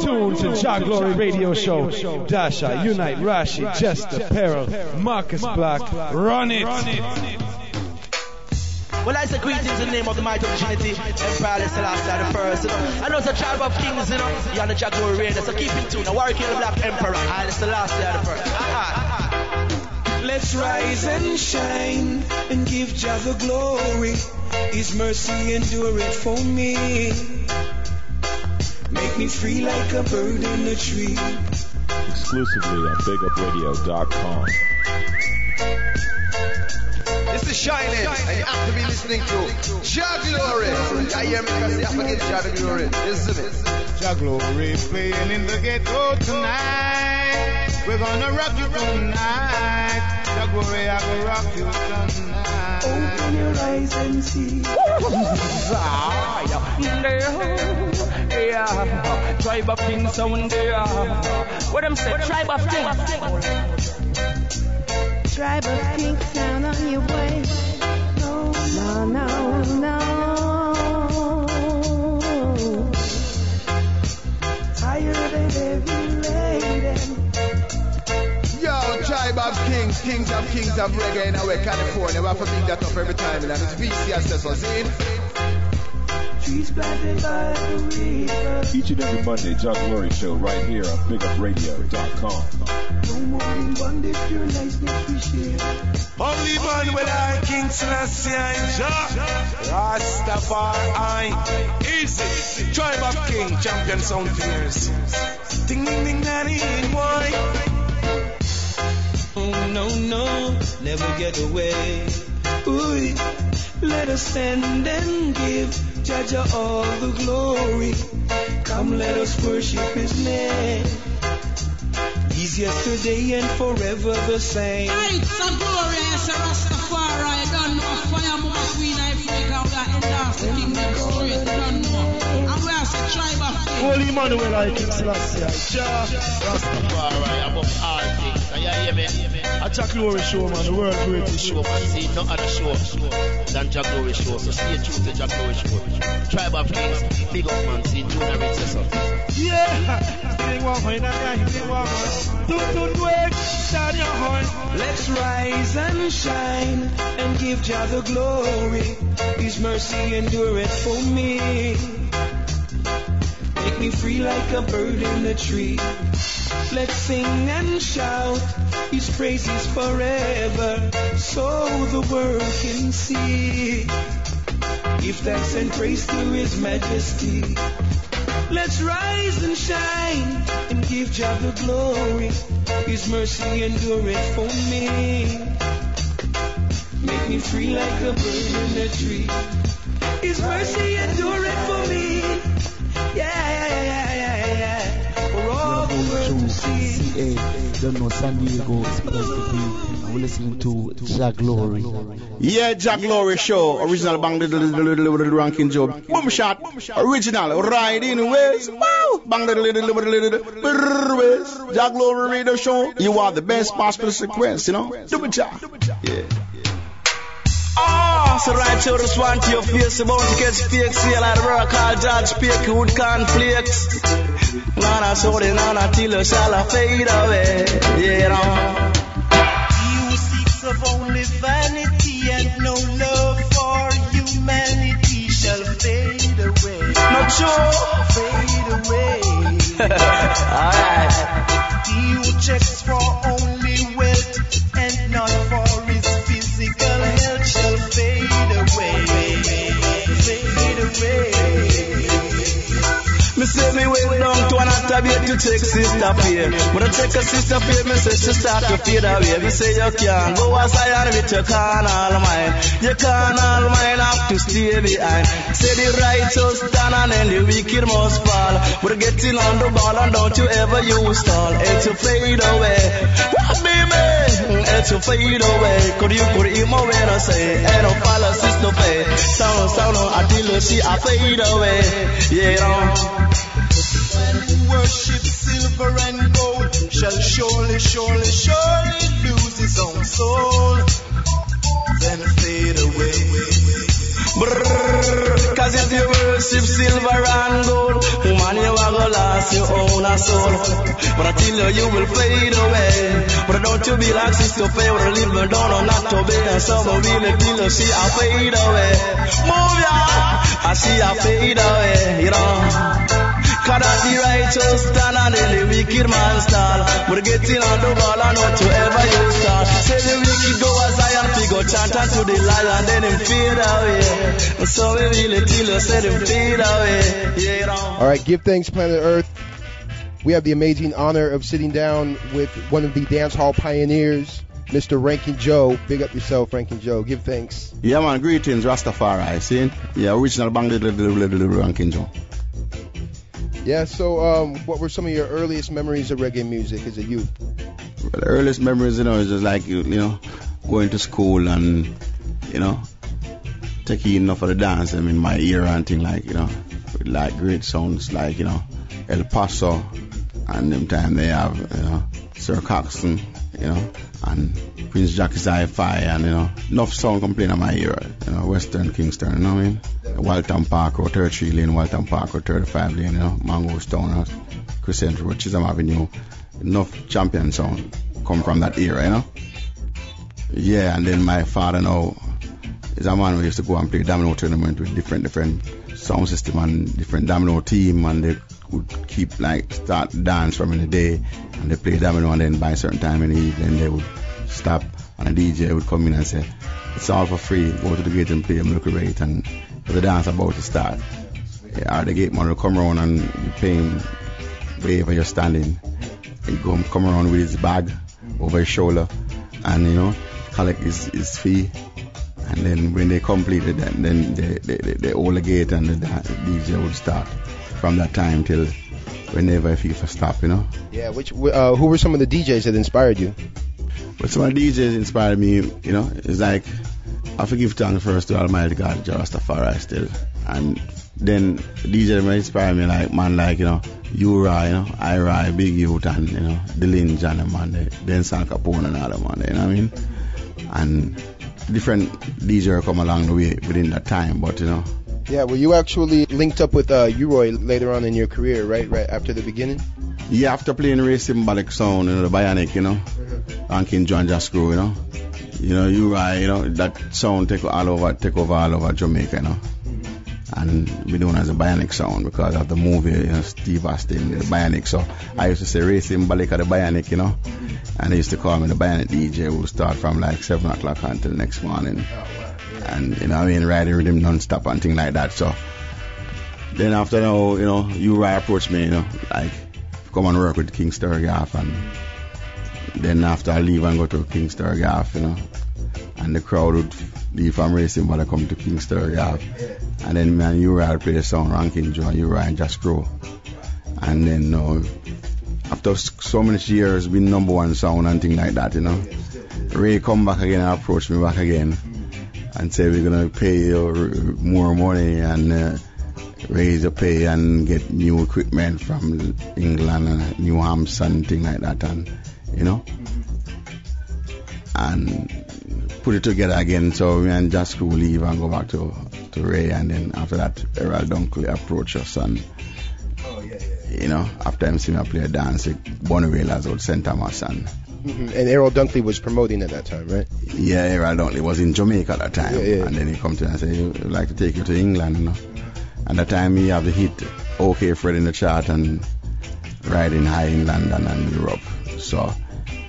tuned to Jah Glory Radio Show. Dasha, Unite, Rashi, Jester, Peril, Marcus Black, run it. Well, I say greetings in the name of the might of Trinity, Emperor Selassie the first. You know. I know it's a tribe of kings, you know. You're on the Jah Glory Radio, so keep in tune. Now, Warwick the Black Emperor, I Selassie the first. Ah, Let's rise and shine and give Jah the glory. His mercy endureth for me. Make me free like a bird in a tree. Exclusively on BigUpRadio.com. This is Shining, and you have to be listening to Jah Glory. I hear me because you have to give Jah glory. Listen to me. Jah Glory playing in the ghetto tonight. We're gonna rock you tonight. Jah Glory, I gonna rock you tonight. Open your eyes and see. Ah, Yeah, tribe of kings sound there. Ah. What them say? Tribe of kings. Tribe of kings sound on your way. No, no, no. Tired of every lady. Yo, tribe of kings, kings of kings of reggae in our California. We have to big that up every time, and it's VC access, see? Trees planted by the river. Each and every Monday, Jah Glory Show right here on BigUpRadio.com. No more than one day, pure niceness we share. Holy man, when I King Selassie and Jah Rastafari. Easy. Tribe of King, champion sound fierce. Ding ding ding daddy, boy. Oh, no, no, never get away. Ooh, let us stand and give Jaja all the glory. Come, let us worship His name. He's yesterday and forever the same. It's a glorious Rastafari. Don't know fire, mama queen, Africa. We are endorse the kingdom straight. Don't know. And we are the tribe of kings. Holy Emmanuel, I King Selassie, Jah. Rastafari above all things. Can you hear me? A Jah Glory Show, man, the world greatest show, man. See, no other show than Jah Glory Show. So stay true to Jah Glory Show. Tribe of Kings, big up, man. See, Junior Rich, so. Yeah, King Wahoi, Nanya, King Wahoi. Tun tun dwek, Daniel Hoy. Let's rise and shine and give Jah the glory. His mercy endureth for me. Make me free like a bird in a tree. Let's sing and shout His praises forever, so the world can see. Give thanks and praise to His majesty. Let's rise and shine and give Jah the glory. His mercy endureth for me. Make me free like a bird in a tree. His mercy endureth for me. Don't know San Diego is supposed to be. We're listening to Jah Glory. Yeah, Jah Glory Show, original bang the little little little ranking job. Boom shot, original, in ways. Wow, bang the little little little ways. Jah Glory Radio Show, you are the best possible sequence, you know. Double Jah. Yeah. So right here, just want your face about to get fake seal at work, call judge, fake wood conflicts. Nana, so the nana, till you shall fade away, you know. You seeks of only vanity and no love for humanity shall fade away. Not sure. Fade away. Alright. He who checks for attabate to take sister pay. When I take a sister pay, me say she start to fade away. Me say you can't go as I am with your carnal mind. Your carnal mind have to stay behind. Say the righteous stand and then the wicked must fall. We're getting on the ball and don't you ever use stall. It's to fade away. Baby? It's to fade away. Could you could him away and say, ain't no follow sister pay. Sound sound until you see a fade away. Yeah, you know. Worship silver and gold shall surely, surely, surely lose his own soul. Then fade away. Brrr, Cause if you worship silver and gold, woman, you are gonna lost your own soul. But I tell you, you will fade away. But don't you be like Sister or leave me down or not to be. And some really feel you see I fade away. Move ya, I see I fade away, you know. Cause that the righteous stand and then the wicked man stall. But getting on the ball and not to ever you start. Say the wicked go as Zion, fi go chant unto the lion, then him fade away. And so we really tell you, say him fade away. Yeah. All right, give thanks, planet Earth. We have the amazing honor of sitting down with one of the dance hall pioneers, Mr. Ranking Joe. Big up yourself, Ranking Joe. Give thanks. Yeah, man, greetings, Rastafari. See? Yeah, original bang little little little little ranking Joe. Yeah. So, um, what were some of your earliest memories of reggae music as a youth? Well, the earliest memories, you know, is just like you, you know, going to school and you know, taking enough of the dance. I mean, my ear and thing like you know, with like great sounds like you know, El Paso, and them time they have you know, Sir Coxsone, you know, and Prince Jackie's Hi-Fi, and you know, enough sound complain on my ear, you know, Western Kingston, you know what I mean? Waltham Park Road, 33 lane, Waltham Park Road, 35 lane, you know, Mango Stone, Crescent Road, Chisholm Avenue, enough champion sound come from that era, you know? Yeah, and then my father now is a man who used to go and play domino tournament with different different sound system and different domino team and they would keep like start dance from in the day and they play domino and then by a certain time in the evening they would stop and the DJ would come in and say, It's all for free, go to the gate and play a local rate and the dance about to start. Yeah, or the gate man will come around and you pay him wherever you're standing. He go come around with his bag over his shoulder and you know, collect his, his fee and then when they completed that, then they, they, they, they hold the gate and the DJ would start from that time till whenever FIFA stop, you know. Yeah. Which uh, who were some of the DJs that inspired you? But some of the DJs inspired me, you know, it's like I forgive thanks first to Almighty God, Rastafari still. And then DJ that inspire me like man like, you know, U-Roy, you know, I-Roy, Big Youth and, you know, Dillinger and man, they, Dennis Alcapone and all them man, you know what I mean? And different DJ come along the way within that time, but you know. Yeah. Well, you actually linked up with uh, U-Roy later on in your career, right? Right after the beginning. Yeah, after playing Ray Symbolic Sound, you know, the Bionic, you know, mm-hmm. and King John Jah Screw, you know. You know, you right, you know, that sound take all over take over all over Jamaica, you know. Mm-hmm. And we known as a bionic sound because of the movie, you know, Steve Austin, the bionic. So I used to say Ray Symbolic of the bionic, you know. Mm-hmm. And they used to call me the bionic DJ who would start from like seven o'clock until next morning. Oh, And you know I mean, riding rhythm non stop and things like that. So then after now, you know, you right approach me, you know, like come and work with King Sturgav and then after I leave and go to King Sturgav, you know, and the crowd would leave from racing but I come to King Sturgav. And then me you right play the song Ranking and Uriah and Jah Screw. And then you know, after so many years being number one sound and things like that, you know. Ray come back again and approach me back again and say we're gonna pay you more money and uh, raise your pay and get new equipment from England and New Hampshire and things like that and you know and put it together again so me and Jah Screw will leave and go back to, to Ray and then after that Errol Dunkley approach us and you know after him seeing me play a dance with Bonnie Whalers out St. Thomas and hmm And Errol Dunkley was promoting at that time, right? yeah Errol Dunkley was in Jamaica at that time Yeah, yeah. and then he come to me and say "I'd like to take you to England you know and that time he have the hit OK Fred in the chart and riding high in London and Europe so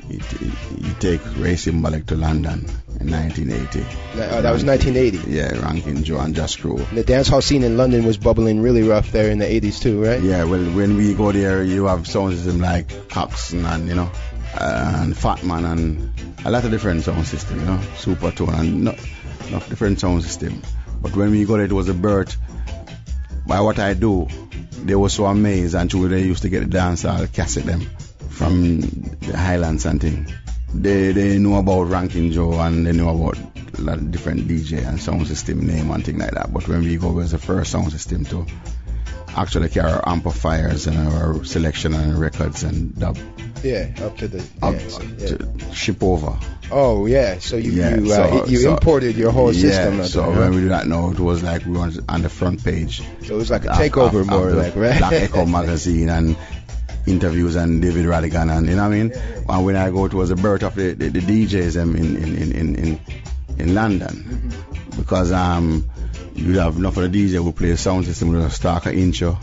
he, he take Ray Symbolic to London in 1980 Uh, that was 1980. yeah ranking Joe and Jah Screw the dance hall scene in London was bubbling really rough there in the 80s too, right? Yeah, well, when we go there, you have sound system like Coxsone and, you know, and Fatman and a lot of different sound system, you know, Supertone and not, not different sound system. But when we go there, it was a birth by what I do. They were so amazed and they used to get the dance hall cassette them from the Highlands and thing. They they know about Ranking Joe and they know about a lot of different DJ and sound system name and thing like that. But when we go, it was the first sound system to actually carry our amplifiers and our selection and records and dub Yeah, up to the Up yeah, so, yeah. to ship over. Oh yeah, so you Yeah, you, uh, so- you so- imported your whole system. Yeah, so there, when huh? we do that now, it was like we were on the front page. So it was like a takeover of- more of like, right? Black Echo magazine and interviews and David Rodigan and you know what I mean. And when I go towards the birth of the, the, the DJs in, in, in, in, in, in London because um you have enough of the DJ who play a sound system with a starker intro.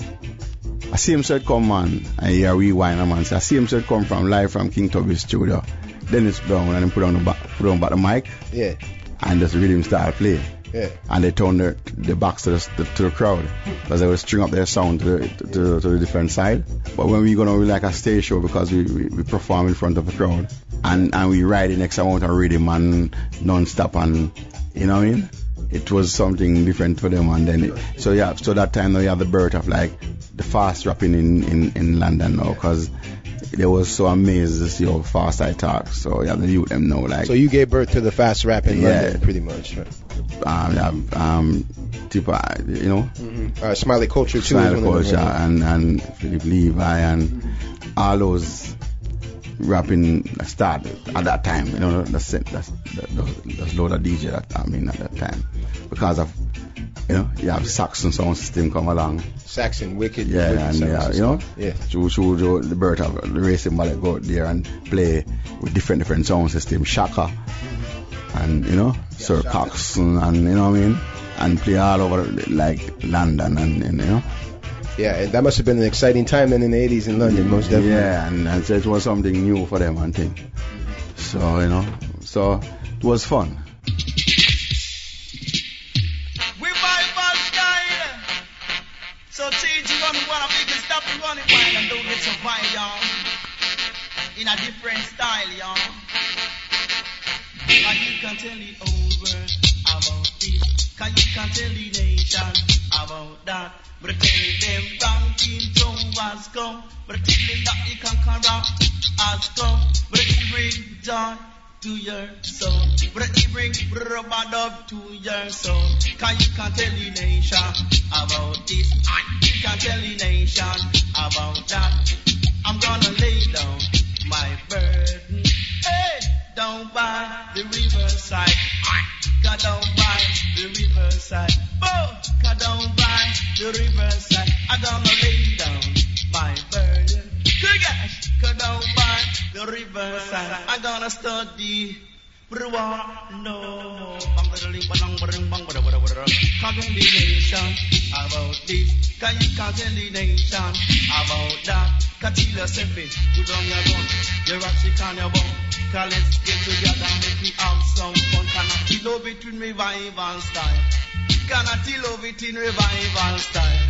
I see him said come man and hear rewind man. So I see him said come from live from King Tubby's studio. Dennis Brown and then put on the back, put on back the mic Yeah, and just rhythm style play yeah. and they turn the, the backs to the, to the crowd because they will string up their sound to the, to, to the different side. But when we're gonna be like a stage show because we, we, we perform in front of the crowd and, and we ride the next amount of rhythm and non-stop and you know what I mean? It was something different for them and then it, so yeah so that time now you have the birth of like the fast rapping in, in, in London now because they was so amazed to see how fast I talk so yeah the youth them know like So you gave birth to the fast rap in Yeah. London, pretty much. Right? um, yeah, um, Tippa, you know, Uh, Smiley Culture too. is Smile one of Culture and, and Philip Levi and all those rapping started at that time. You know, that's. That's that, those, those load of DJ that I mean at that time because of you know you have Saxon sound system come along. Saxon, Wicked. Yeah, Wicked and yeah, you know, Yeah. show, show the, birth of the racing ballet go out there and play with different different sound system, Shaka, and you know, Sir Cox, and, and you know what I mean, and play all over like London and, and you know, Yeah, that must have been an exciting time then in the 80s in London, most definitely. yeah, and, and so it was something new for them and thing. So you know, so it was fun. Revival style. So change you run one of biggest stop and run it wild and don't get so y'all. In a different style, y'all. Cause you can tell the old oh. world about this. Cause you can tell the nation about that. But tell them ranking tone has come. But tell them that the conqueror has come. But he bring joy to your soul. But he bring rubber dub to your soul. Cause you can tell the nation about this. You can tell the nation about that. I'm gonna lay down my burden. Hey, down by the riverside. Go down by the riverside. Oh, go down by the riverside. I'm gonna lay down my burden. Good gosh, go down by the riverside. I'm gonna study. Berwa no bang banang bang, bang ber ber ber Kageng nation about this Kan you nation about that. Katila sepe Udong ya gun Your ratchet can ya bum Cause let's get together make we have some fun Can I deal over it in revival style Can I deal over it in revival style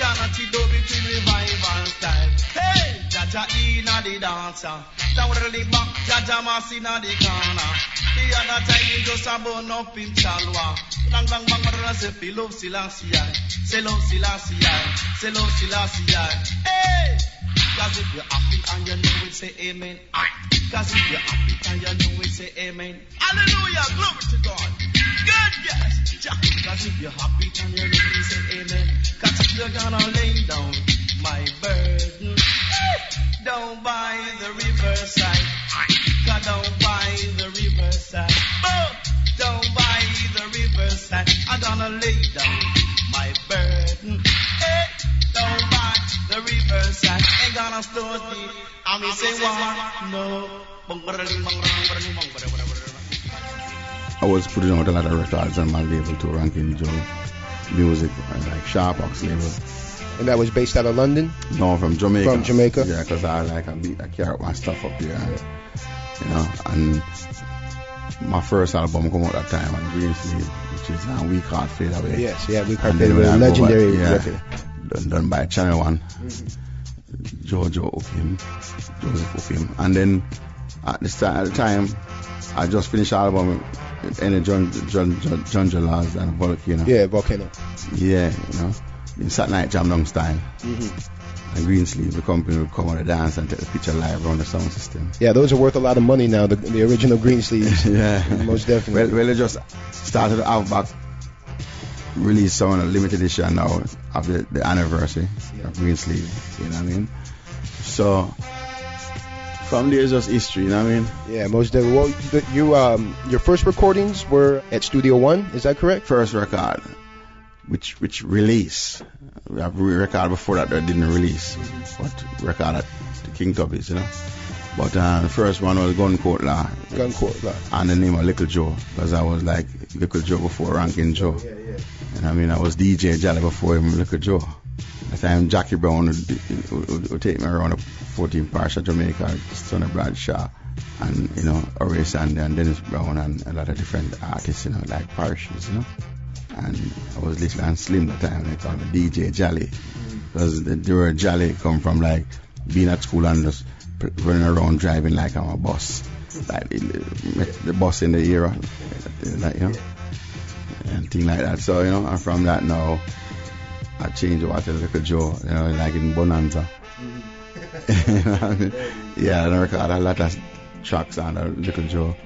Can I deal over it in revival style Hey! Jaja inna the dancer. Down the back, Jaja mass inna the corner. The other time he just a burn up chalwa. Bang say Say love Say love Hey! Cause if you're happy and you know it, say amen. Cause if you're happy and you know it, say amen. Hallelujah, glory to God. Good, yes. Cause if you're happy and you know it, say amen. Cause if you're gonna lay down my burden down by the riverside. Go down by the riverside. Boom! Down by the riverside. I'm gonna lay down my burden. Hey, down by the riverside. Ain't gonna store the I'm say one no. I was putting out a lot of records on my label too, Ranking Joe Music, like Sharp Ox label. And that was based out of London? No, from Jamaica. From Jamaica? Yeah, because I like I, be, I carry my stuff up here, and, you know. And my first album come out that time on Green Sleeve, which is uh, We Can't Fade Away. Yes, yeah, We Can't Fade Away, legendary back- yeah, record. Done, done by Channel One. Jojo Hookim, Joseph Hookim, and then at the, sta- at the time, I just finished album with any John John John, John and Volcano. Yeah, Volcano. Yeah, you know, in Saturday Night Jam Down style. hmm And Greensleeve, the company would come on the dance and take the picture live around the sound system. Yeah, those are worth a lot of money now, the, the original green sleeves. yeah, Most definitely. Well, well, they just started have back release some of the limited edition now of the, the anniversary of Greensleeve. You know what I mean? So from there is just history, you know what I mean? Yeah, most definitely. Well, the, you um, your first recordings were at Studio One. Is that correct? First record, which which release. We have re- record before that that didn't release, but record at the King Tubbies, you know. But uh, the first one was Gun Court Law. Gun Court Law. And the name of Little Joe, because I was like Little Joe before Ranking Joe. Yeah, yeah. And I mean, I was DJ Jolly before him, Little Joe. At the time, Jackie Brown would, would, would take me around the 14 parish of Jamaica, Sonny Bradshaw, and, you know, Ori Sandy and Dennis Brown and a lot of different artists, you know, like parishes, you know. And I was little and slim at the time, they called me DJ Jolly. Because the, the word Jolly come from like being at school and just running around driving like I'm a boss, Like the, the bus in the era, like, you know, and thing like that. So, you know, and from that now, I changed over to Little Joe, you know, like in Bonanza. Know I mean? yeah, I record a lot of tracks on the Little Joe,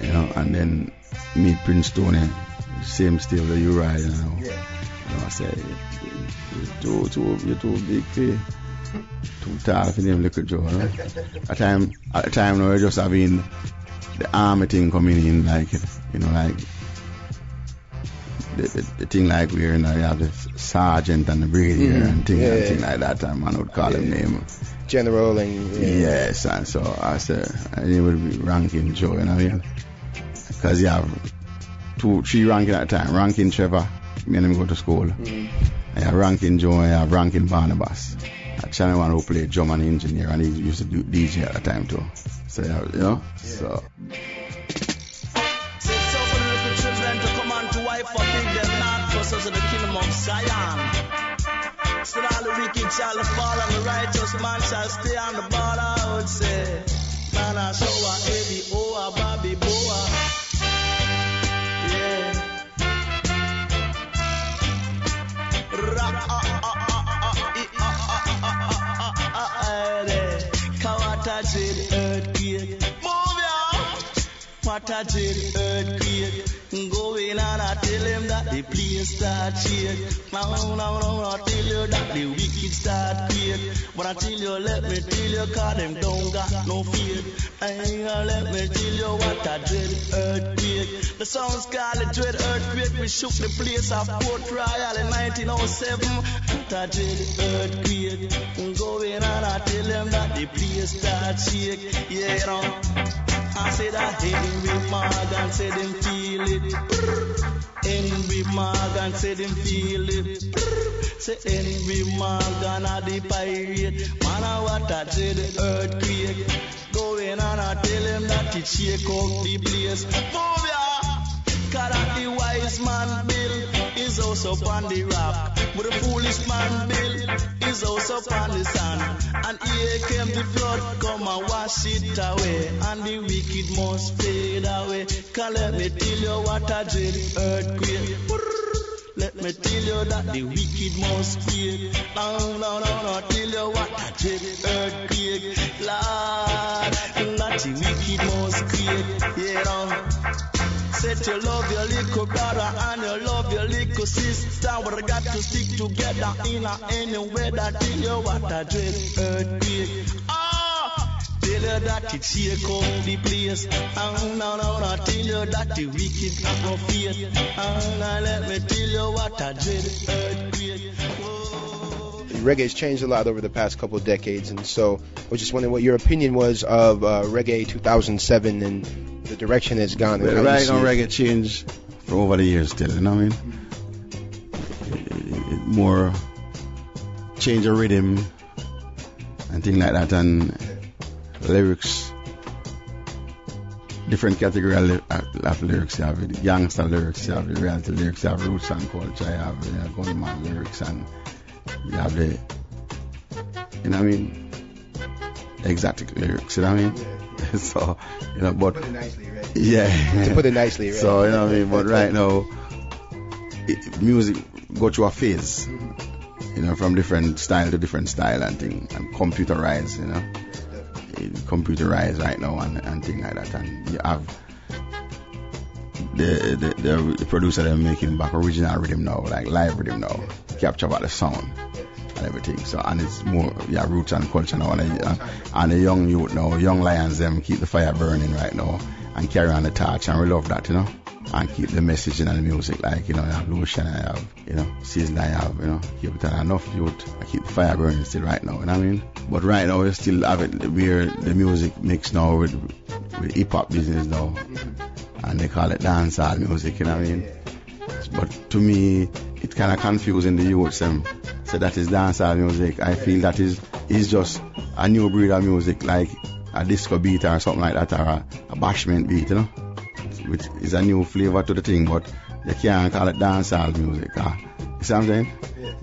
you know, and then meet Prince Tony, same still that you ride, now. You know, I say, you're too, too, you're too big for. Too tall for them Little Joe, know. At time, at the time, now, we're just having the army thing coming in, like, you know, like, the, the, the thing like where you know you have the sergeant and the brigadier Mhm. and thing Yeah, and yeah. thing like that and man would call him name General and yeah. yes and so I said and he would be ranking Joe you know what I mean because you have two three ranking at a time ranking Trevor me and him go to school. Mm. I have ranking Joe and I have ranking Barnabas a channel one who played drum and engineer and he used to do DJ at the time too so you you know so Say so for the little children to come on to wipe for big them not for such the kingdom of Zion. Still all the wicked shall fall and the righteous man shall stay on the border. I would say, man, I show a heavy oh a baby boa. Jail earthquake. Go in and I tell him that the place start shake. Now, now, now, I tell you that the wicked start quake. But I tell you, let me tell you, cause them don't got no faith. Hey, let me tell you what a dread earthquake. The sounds called the dread earthquake. We shook the place of Port Royal in 1907. What a dread earthquake. Go in and I tell them that the place start shake. Yeah, you know. I said that Henry Morgan said him feel it. Henry Morgan said him feel it. Say Henry Morgan a the pirate. Man, I what a dread earthquake. Go in and I tell him that it shake up the place. Move ya! Cause that the wise man build his house upon the rock. But the foolish man build his house upon the sand. And here came the flood, come and wash it away. And the wicked must fade away. Cause let me tell you what a dread earthquake. Let me tell you that the wicked must quake. No, no, no, no, tell you what a dread earthquake. Lord, that the wicked must quake. Yeah, no. Said you love your little brother and you love your little sister. We got to stick together in a any. Tell you what a dread earthquake. Tell you that the place. Tell you that the wicked have no faith. Ah, let me tell you what a dread earthquake. reggae has changed a lot over the past couple of decades, and so I was just wondering what your opinion was of uh, reggae 2007 and the direction it's gone. and Well, how you right see now, it. reggae changed from over the years still, you know what I mean? It- it- it more change of rhythm and things like that, and lyrics, different category of, of lyrics. You have the gangster lyrics, you have the reality lyrics, you have roots and culture, you have the gunman lyrics, and you have the, you know what I mean? Exotic lyrics, you know what I mean? so, you know, but. Yeah. To put it nicely, right? So, you know what I mean? But right now, it, music go through a phase, mm-hmm. you know, from different style to different style and thing, and computerized, you know. It computerized right now and, and thing like that. And you have the, the, the, the producer they're making back original rhythm now, like live rhythm now, capture about the sound. And everything. So and it's more yeah roots and culture now, and, the- uh, and the young youth now, young lions them keep the fire burning right now and carry on the torch, and we love that, you know. And keep the message in the music, like you know, I have Luciano, I have you know, season I have, you know, keep it enough youth, I keep the fire burning still right now, you know what I mean? But right now we still have it where the music mix now with with hip hop business now, mm-hmm. and they call it dancehall music, you know what I mean? But to me, it kind of confusing the youth them. So that is dancehall music. I feel that is is just a new breed of music, like a disco beat or something like that, or a, a bashment beat, you know, which is a new flavor to the thing. But you can't call it dancehall music. Uh, you see what I'm saying?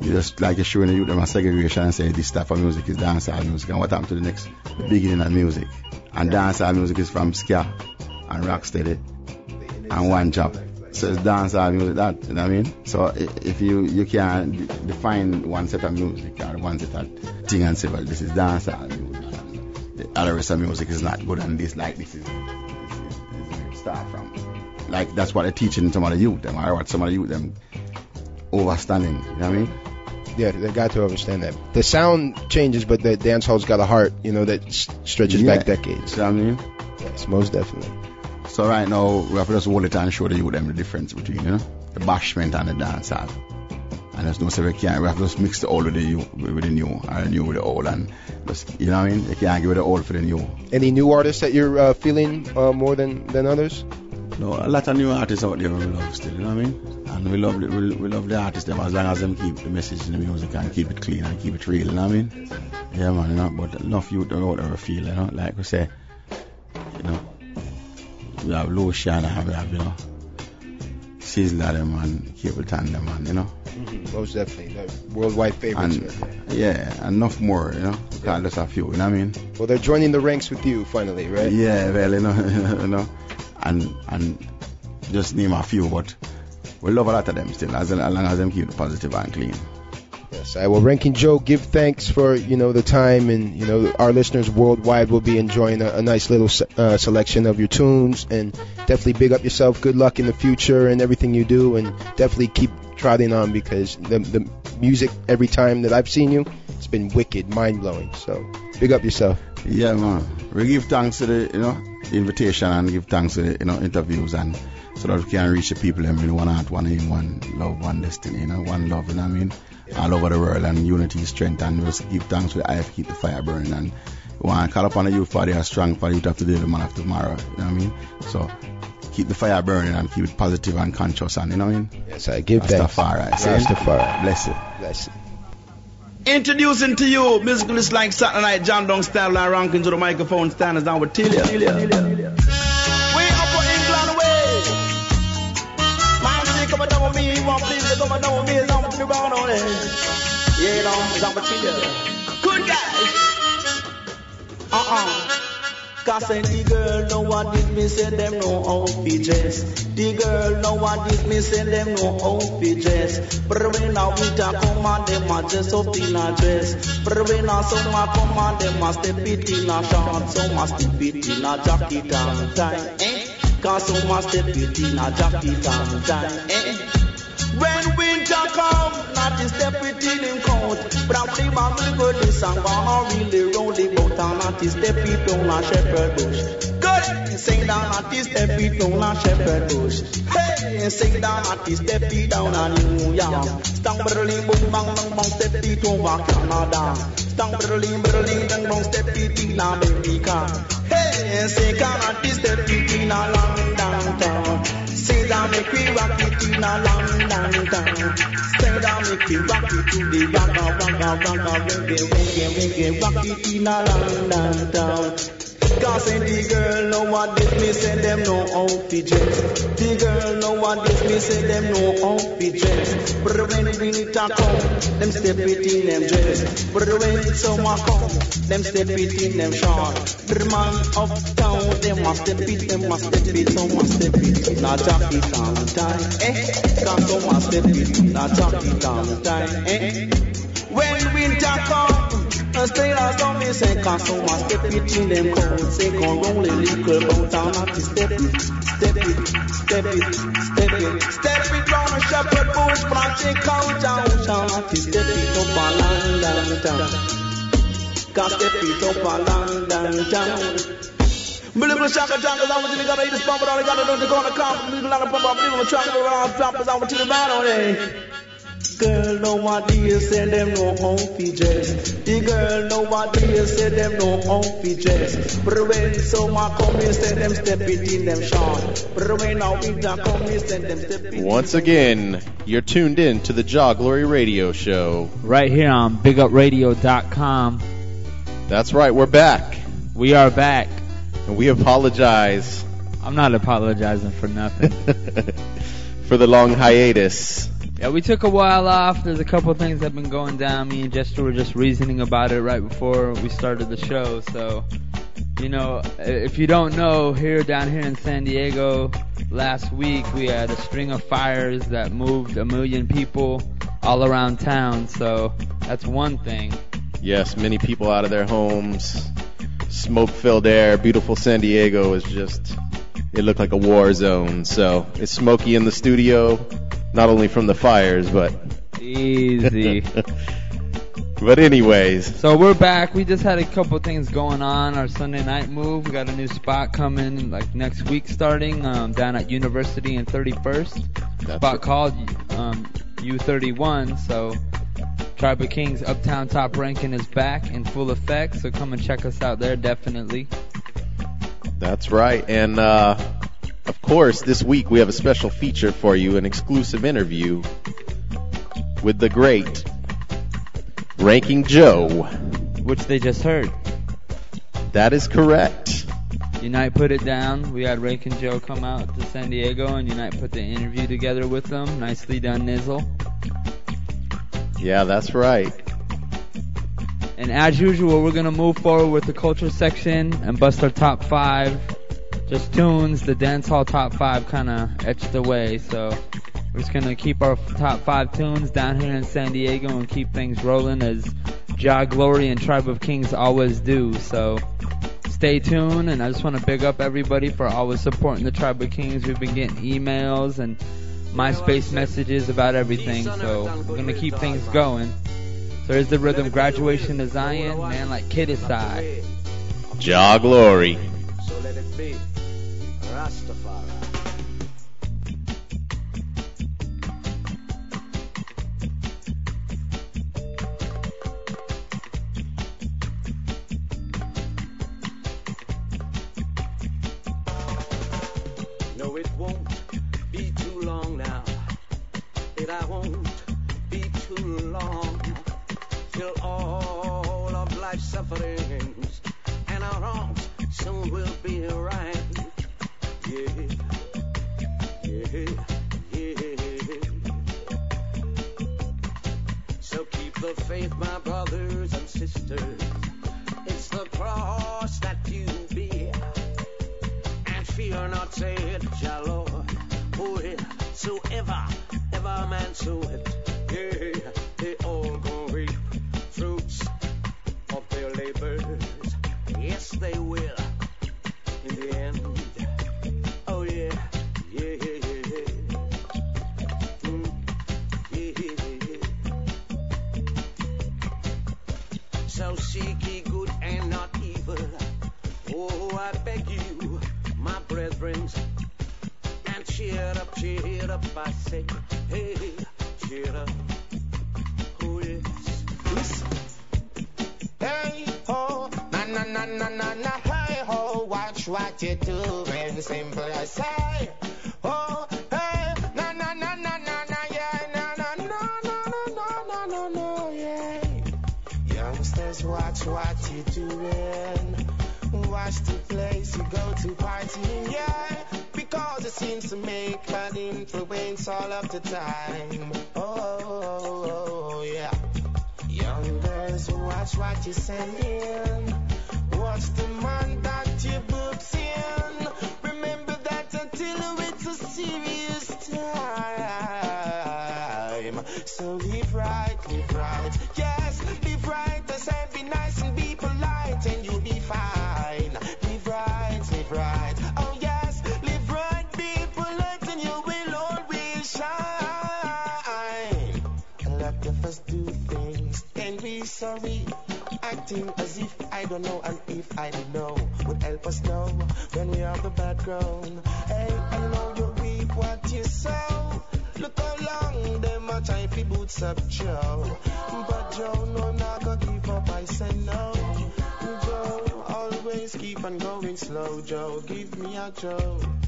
You just like you're showing the youth them a segregation and say this type of music is dancehall music, and what happened to the next beginning of music? And dancehall music is from ska and rocksteady and one job. So it's dancehall music that, you know what I mean? So if you you can define one set of music or one set of thing and say, well, this is dancehall music. The other rest of music is not good and this like this is, this is, this is where it start from. Like that's what they're teaching some of the youth them or what some of the youth them overstanding, you know what I mean? Yeah, they got to understand that. The sound changes, but the dance hall's got a heart, you know, that stretches Yeah. back decades. You know what I mean? Yes, most definitely. So right now we have to just hold it and show the youth them the difference between, you know, the bashment and the dancehall. And there's no say we can't, we have to just mix the old with the new, with the new, and the new with the old, and just, you know what I mean? You can't give it the old for the new. Any new artists that you're uh, feeling uh, more than, than others? No, a lot of new artists out there we love still, you know what I mean? And we love, the, we, we love the artists them as long as them keep the message in the music and keep it clean and keep it real, you know what I mean? Yeah man, you know, but enough youth out there feel, you know, like we say, you know, we have Luciano and we have, you know, Sizzla them and Capleton them and, you know. Mm-hmm. Most definitely. The worldwide favorites. And, yeah, enough more, you know. We can't just a few, you know what I mean? Well, they're joining the ranks with you finally, right? Yeah, well, you know, you know, and and just name a few, but we love a lot of them still, as, as long as them keep it positive and clean. Yes, I will. Ranking Joe, give thanks for you know the time, and you know our listeners worldwide will be enjoying a, a nice little se- uh, selection of your tunes, and definitely big up yourself. Good luck in the future and everything you do, and definitely keep trotting on because the the music every time that I've seen you, it's been wicked, mind blowing. So big up yourself. Yeah, man. We give thanks to the, you know, invitation and give thanks to the, you know, interviews and so that we can reach the people and really one heart, one aim, one love, one destiny, you know, one love, you know what I mean? All over the world and unity, strength and just give thanks to the IF, keep the fire burning and we want to call upon the youth for their strong for the youth of today, the man of tomorrow, you know what I mean? So keep the fire burning and keep it positive and conscious and, you know what I mean? Yes, I give thanks. Rastafari. see? Rastafari. Bless it. Bless it. Introducing to you musicals like Saturday Night John Dong style and ranking to the microphone standards down with Tilia. We upper England way. Man, see come down with me, want please come down with me, down with me brown on it. Yeah, you know, down with Tilia. Good guys. Uh-uh. Cause the girl know what did me say them know how to dress. The girl know what did me say them know how to dress. But when I winter come and them a dress up in a dress. But when I summer come and them a step it in a short, some a step it in a jacket and tie. Eh? Cause some a step it in a jacket and tie. Eh? When winter come, not to step it in him coat. But I'm the man will go this and gonna really roll the boat and not to step it on a shepherd bush. Good, sing down not to step it on a shepherd bush. Hey, sing down not to step it down New. Stang brrrling boom bang bang bang step it over Canada. Stang brrrling brrrling bang bang step it in America. Hey, say cannot to step it in a London town. Say down make we rock it in a London town. Say down make we rock it to the ragga ragga ragga reggae reggae reggae rock it in a London town. Cause the girl know what this me say them know how to dress. The girl know what this me say them know how to dress. But when winter come, them step it in them dress. But when summer come, them step it in them short. The man uptown, them must step it, them must step it, some must step it in a jacket and tie. Eh? Cause some must step it in a jacket and tie. Eh? When winter come, Stayers don't mean say can't so much step it in them cold. Say can't roll a liquor at the step it, step it, step it, step it. Step it round a shepherd bush, planting cow down, down at the step it up and land down, down. Can't step it up and land down, down. Believe in the shaka jungle, I'm with you, gotta eat this bump, but all I gotta do is go on the comp, believe in pump, I believe in the truck, I'm around, flop, cause I'm with you, the battle, eh. Girl, no what do you say them no home dress. The girl, no what do you say them no home dress. But when summer come, you say them step it in them short. But when now winter come, you say them step it Once again, you're tuned in to the Jah Glory Radio Show. Right here on BigUpRadio.com. That's right, we're back. We are back. And we apologize I'm not apologizing for nothing. for the long hiatus. Yeah, we took a while off. There's a couple things that have been going down. Me and Jester were just reasoning about it right before we started the show. So, you know, if you don't know, here down here in San Diego, last week we had a string of fires that moved a million people all around town. So that's one thing. Yes, many people out of their homes, smoke filled air, beautiful San Diego is just, it looked like a war zone. So it's smoky in the studio, not only from the fires, but. Easy. but, anyways. So we're back. We just had a couple things going on. Our Sunday night move. We got a new spot coming like next week starting um, down at University and 31st. That's spot called um, U31. So Tribe of Kings Uptown Top Ranking is back in full effect. So come and check us out there definitely. That's right. And, uh, of course, this week we have a special feature for you, an exclusive interview with the great Ranking Joe. Which they just heard. That is correct. Unite put it down. We had and Joe come out to San Diego and Unite put the interview together with them. Nicely done, Nizzle. Yeah, that's right. And as usual, we're gonna move forward with the culture section and bust our top five. Just tunes, the dance hall top five kinda etched away, so we're just gonna keep our top five tunes down here in San Diego and keep things rolling as Jah Glory and Tribe of Kings always do, so stay tuned and I just wanna big up everybody for always supporting the Tribe of Kings. We've been getting emails and MySpace messages about everything, so we're gonna keep things going. So here's the rhythm, graduation to Zion, man like Kid Aside. Jah Glory. So let it be. Rastafari. show Acting as if I don't know and if I did know would help us know when we have the background. Hey, I know you reap what you sow. Look how long them a try fi boots up Joe. But Joe no not gonna give up, I say no. Joe, always keep on going slow, Joe. Give me a Joe.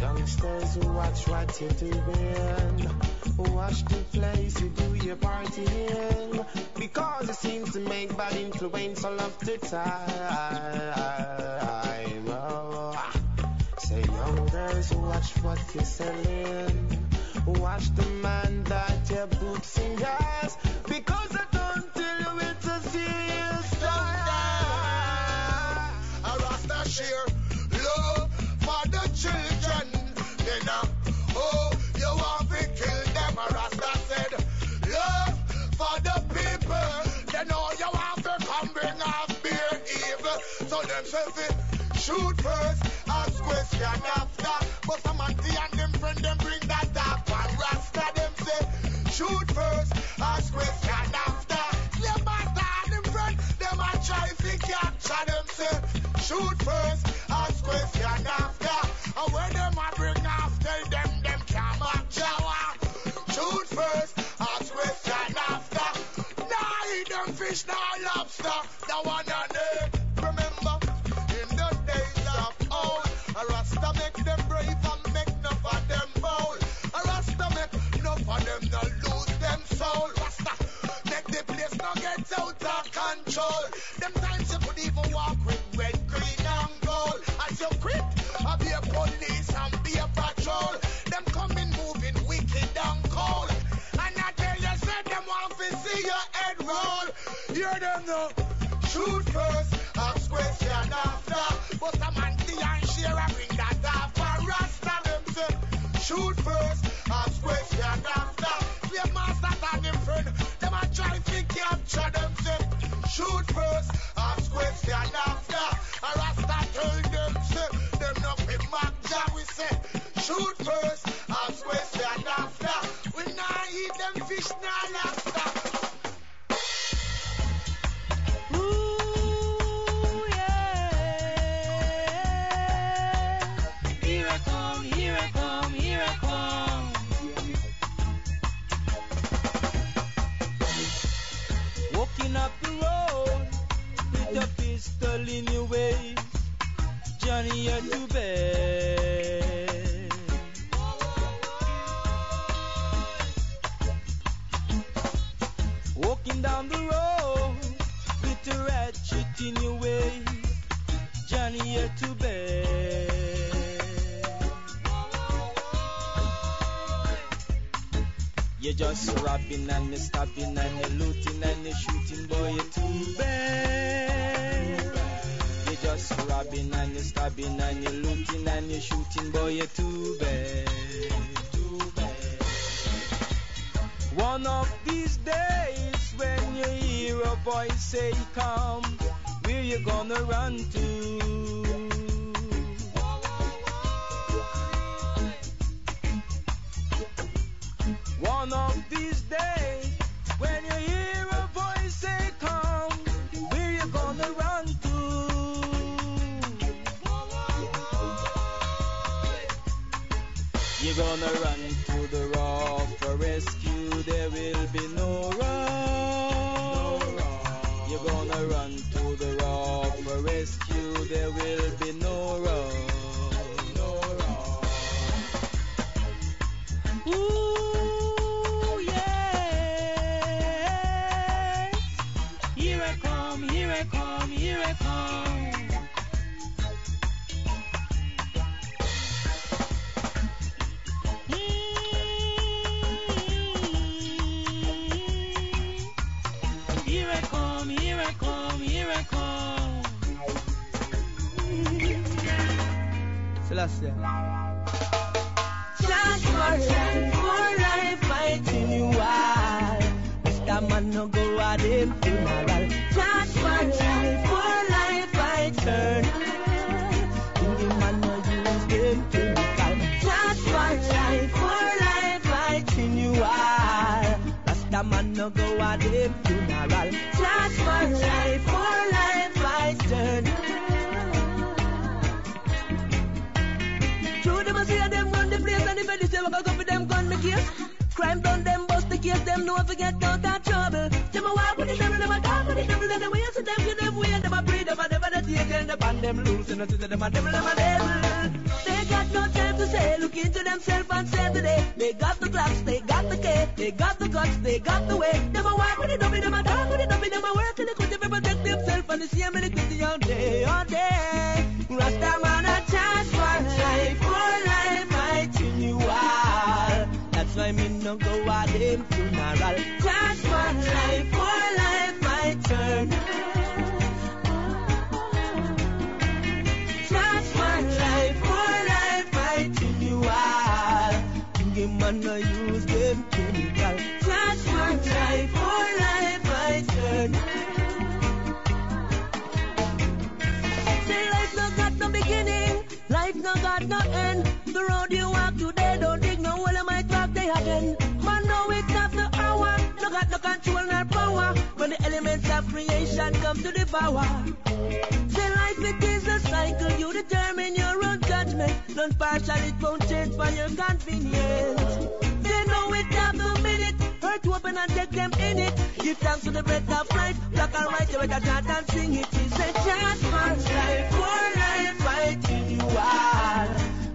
Youngsters, who watch what you're doing. Watch the place you do your partying. Because it seems to make bad influence all of the time. Oh. Say, young girls, watch what you're selling. Watch the man that your boots in yours. Because I don't tell you it's a serious A Rasta share love for the children. Them shoot first, ask question after. But some auntie and them friend them bring that up. And Rasta them say shoot first, ask question after. Slave master and them friend them a try fi capture them say shoot first, ask question after. And when them a bring after them, them can't match Jawa. Shoot first, ask question after. Nah, eat them fish, nah lobster. The one and they control. Them times you could even walk with red, green and gold. As you quit, I be a police and be a patrol. Them coming moving wicked and cold. And I tell you, say them want to see your head roll. Hear them now. Shoot first, ask question after. But a man the and share and bring that after. Rasta them say, shoot first, ask question after. Slave masters and them friend, them a try to capture them say, shoot first, ask question after. A Rasta tell them say, them not be Jah we say, shoot first, ask question after. We nah eat them fish, nah lobster. In your waist, Johnny, you're too bad. Walking down the road a ratchet in your waist, Johnny, you're too bad. You're just robbing and you're stabbing and you're looting and you're shooting, boy, you're too bad. You're just robbing and you're stabbing and you're looting and you're shooting, boy, you're too bad. Too bad. One of these days, when you hear a voice say, Come, where you gonna run to? Will be Celestia. Just for life, for life, fighting you all. Mr. Man no go at him funeral. Just for life, for life, I turn. The man no use them. Just for life, for life, you man no go a them funeral. Just for life, for Crime done them bust the case, them know if we get out of trouble. Them a walk with the devil, them a talk with the devil, them a way to them, give them way, them a breed, them a never the take, and them and them loose, and them a devil, them a devil. They got no time to say, look into themselves and say today. They got the glass, they got the K, they got the guts, they got the way. Them a walk with the devil, them a talk with the devil, them a work in the to protect themselves and the same all no go a them funeral. Chance for life, for life, my turn. For life, for life, you all. Give man no use them chemical. Chance for life, for life, my turn. Say life no got no beginning, life no got no end. The road you walk today, elements come to devour. Say life it is a cycle, you determine your own judgment. Don't partial, it won't change for your convenience. They know it after minute, hurt to open and take them in it. Give thanks to the breath of life, black and white, you better chant and sing it. It's a chance for life, for life, fighting you all.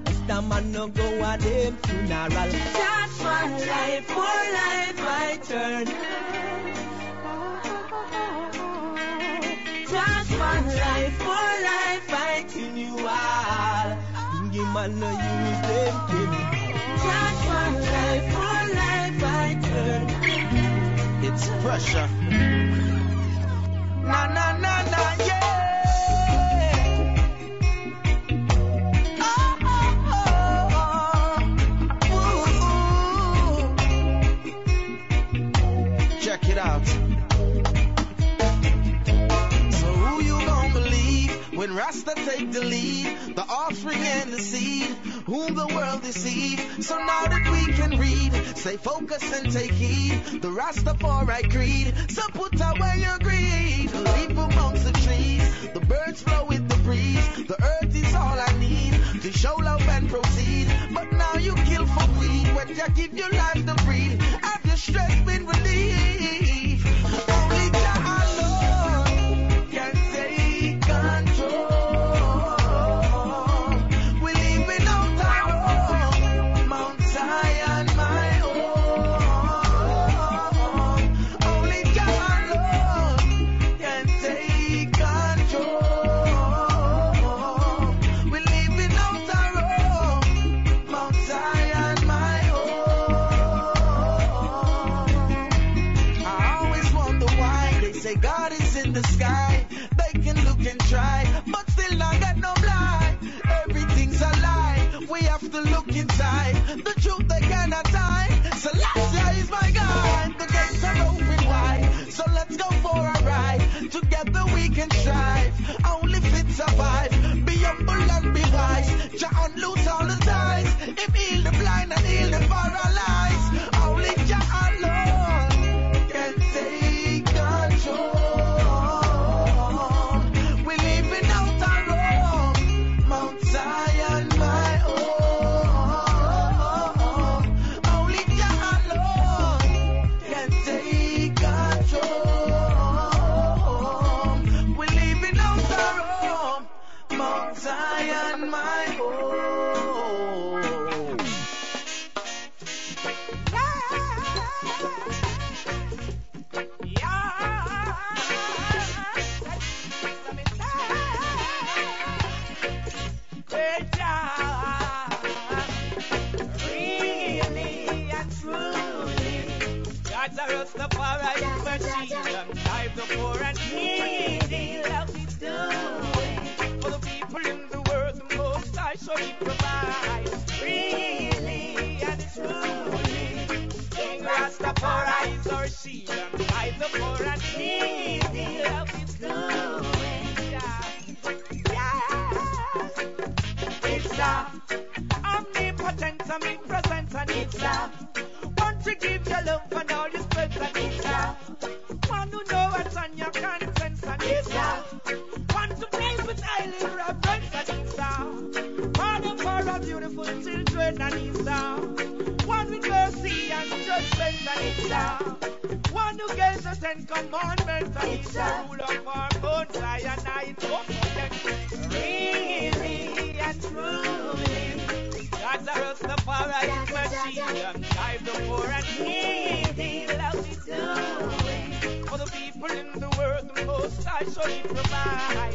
Mr. Man no go a them funeral. Chance for life, for life, my turn. For life, for life, fighting you all. Give man no use them chemical. Chance for life, for life, my turn. It's pressure. Na na na na yeah. Oh, oh, oh, Check it out. When Rasta take the lead? The offspring and the seed, whom the world deceive. So now that we can read, stay focused and take heed. The Rastafari creed. So put away your greed. Leap amongst the trees. The birds flow with the breeze. The earth is all I need to show love and proceed. But now you kill for greed when you give your life to breed. Have your stress been relieved? And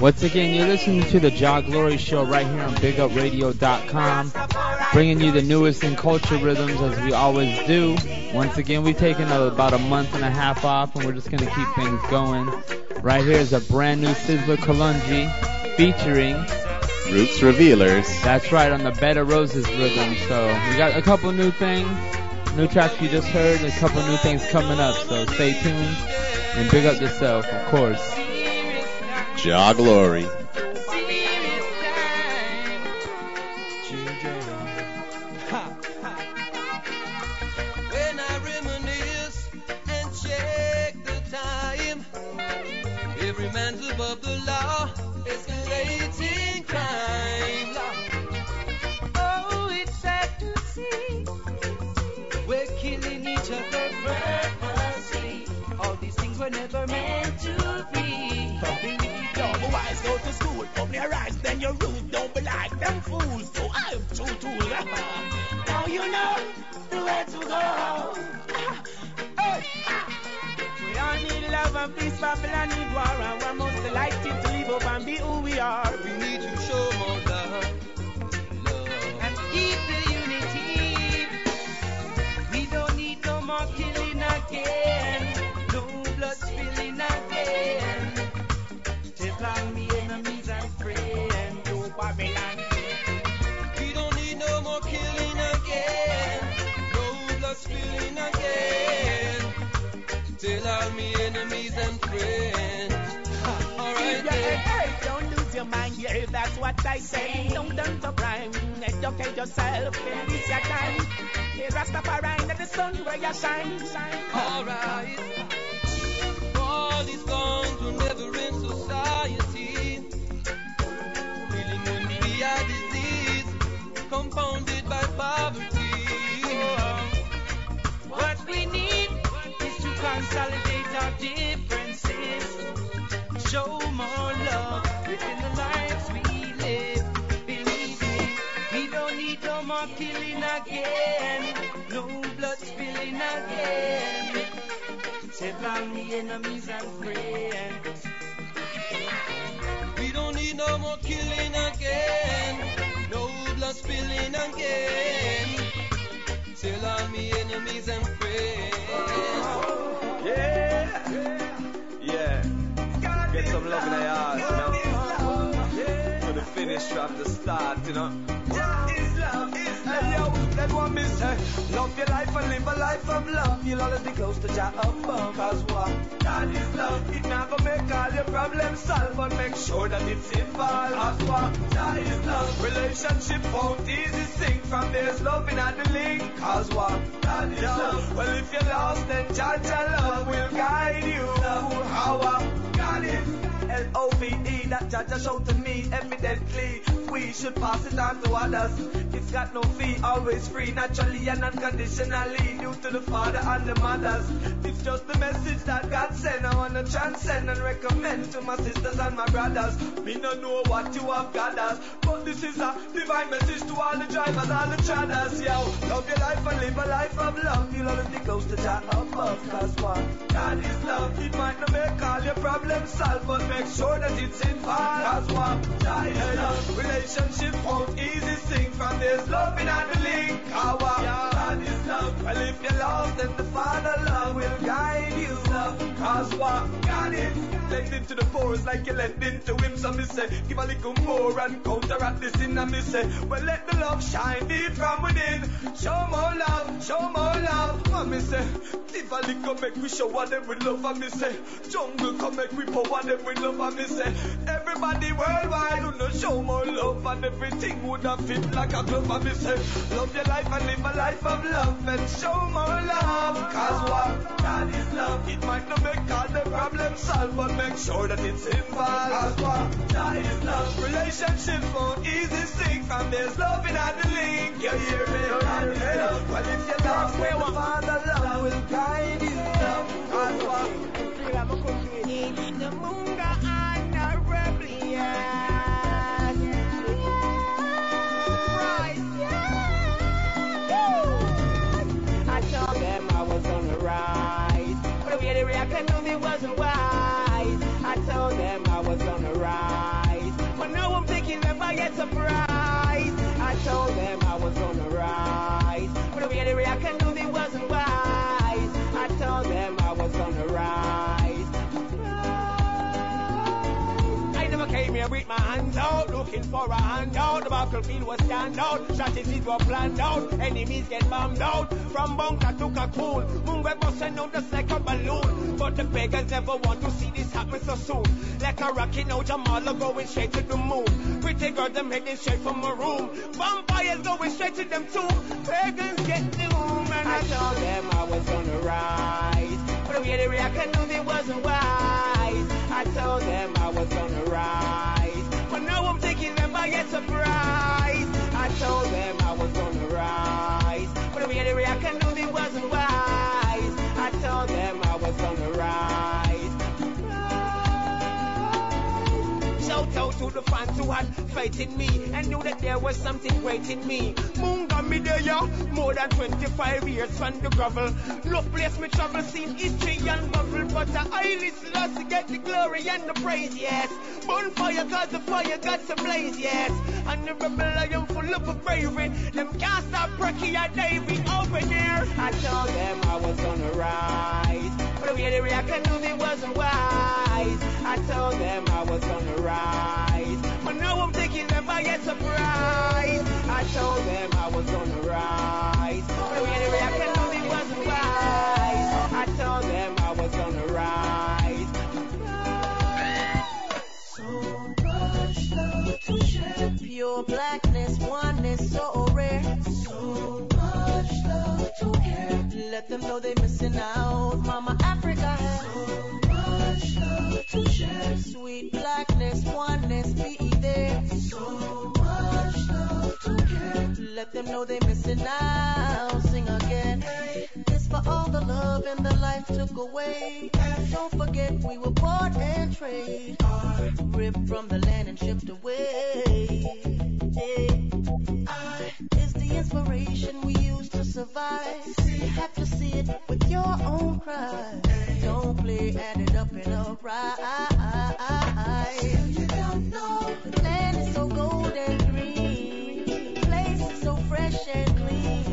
Once again, you're listening to the Jah Glory Show right here on BigUpRadio.com, bringing you the newest in culture rhythms as we always do. Once again, we've taken a, about a month and a half off, and we're just going to keep things going. Right here is a brand new Sizzla Kalonji featuring Roots Revealers. That's right, on the Bed of Roses rhythm. So we got a couple new things, new tracks you just heard, a couple new things coming up. So stay tuned and big up yourself, of course. Jah Glory. Sisters and my brothers. Me no know what you have gathered, but this is a divine message to all the drivers, all the traders. Yo, love your life and live a life of love. You'll always be close to Jah above. Cause what? God is love. It might not make all your problems solved, but make sure that it's involved. Cause what? God is love. Relationship won't easy sing from there's love in the link. How God is love. Well, if you're lost, then the Father love will guide you. Love. Cause what? God is Lend into the poor like you lend into him. So me say, give a little more and counteract this in. And me say, well, let the love shine deep from within. Show more love, show more. And me say, a make we show what them love. And me say, jungle come make we them love. And me say, everybody worldwide who no show more love. And everything would have fit like a glove. And me say, love your life and live a life of love. And show more love. Cause what? God is love. It might not make all the problem solved, but make sure that it's involved. That is love. Relationship won't easy stick, and there's love in the link. You hear me? That is love. Well, if you love where one I told them I was on the rise. But the way they reacted me wasn't wise. I told them I was on the rise. But now I'm taking them by surprise. I told them I was on the rise. But the way they reacted to me wasn't wise. I told them here with my hands out, looking for a handout. The battlefield was stand out, strategies were planned out, enemies get bombed out. From bunker to cocoon, moon busting out just like a balloon. But the beggars never want to see this happen so soon. Like a rocket, now Jamal going straight to the moon. Pretty girls, them heading straight from my room. Vampires going straight to them too. Pagans get doom, and I told them I was gonna rise. They reacted to me wasn't wise. I told them I was on the rise. But now I'm taking them by a surprise. I told them I was on the rise. But they reacted to me wasn't wise. I told them I was on the rise. Shout out to the fans who had faith in me and knew that there was something in me. Moon got me there, yeah. More than 25 years from the gravel. No place me travel, seen history and bubble. But I highly lost to get the glory and the praise, yes. Bonfire, cause the fire got to blaze, yes. And the rebel, I am full of bravery. Them can't stop Brecky and Davy over there. I told them I was on the rise. But they reacted to me wasn't wise. I told them I was gonna rise. But now I'm taking them by a surprise. I told them I was gonna rise. But they reacted to me wasn't wise. I told them I was on the rise. So much love to share. Pure blackness, oneness, so rare. So much love to care. Let them know they missing out. Mama Africa has so much love to share. Sweet blackness, oneness, be there. So much love to care. Let them know they missing out. For all the love and the life took away. Don't forget we were bought and traded. Ripped from the land and shipped away. I is the inspiration we use to survive. You have to see it with your own eyes. Don't play, add it up and alright. You don't know the land is so green. Place is so fresh and clean.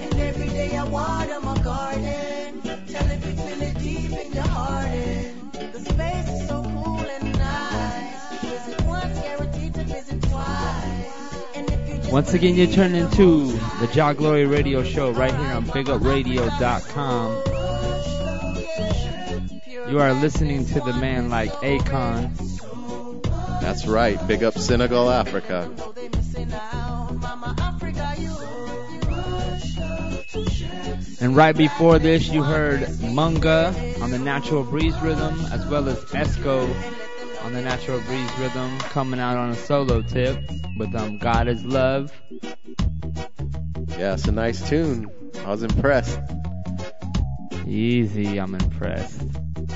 And every day I water garden. Tell if it's really deep in your heart. And the space is so cool and nice. Visit once, guaranteed to visit twice. And if you just Once again, you turn into the Jah Glory Radio Show right here on BigUpRadio.com. You are listening to the man like Akon. That's right. Big up Senegal, Africa. And right before this, you heard Munga on the Natural Breeze rhythm, as well as Esco on the Natural Breeze rhythm, coming out on a solo tip with um, God is Love. Yeah, it's a nice tune. I was impressed. Easy, I'm impressed.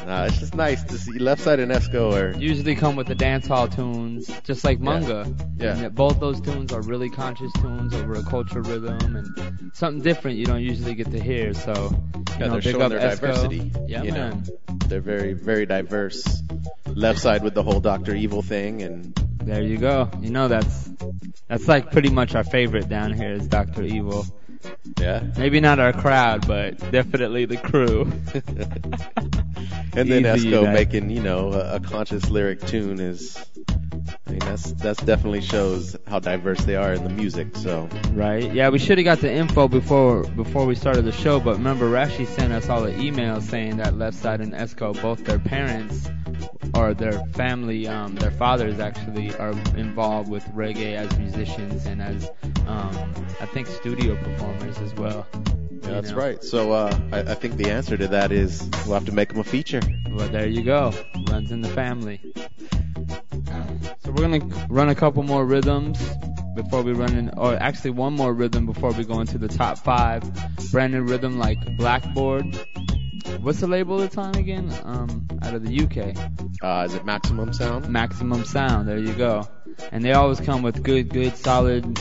Nah, it's just nice to see Left Side and Esco are Usually come with the dance hall tunes, just like Munga. Yeah. And both those tunes are really conscious tunes over a culture rhythm and something different you don't usually get to hear. So, you yeah, know, they're showing their Esco. diversity. Yeah, you man. know, they're very, very diverse. Left side with the whole Doctor Evil thing, and There you go. You know that's that's like pretty much our favorite down here is Doctor Evil. yeah. Maybe not our crowd, but definitely the crew. And then Easy, Esco making, you know, a, a conscious lyric tune is, I mean, that's that's definitely shows how diverse they are in the music. So Right. Yeah, we should have got the info before before we started the show, but remember Rashi sent us all the emails saying that Left Side and Esco, both their parents or their family, um, their fathers actually are involved with reggae as musicians and as um, I think studio performers as well. Yeah, that's right. So uh, I, I think the answer to that is we'll have to make them a feature. Well, there you go. Runs in the family. So we're gonna run a couple more rhythms before we run in, or actually one more rhythm before we go into the top five. Brand new rhythm like Blackboard. What's the label it's on again? Um, out of the UK. Uh, is it Maximum Sound? Maximum Sound. There you go. And they always come with good, good, solid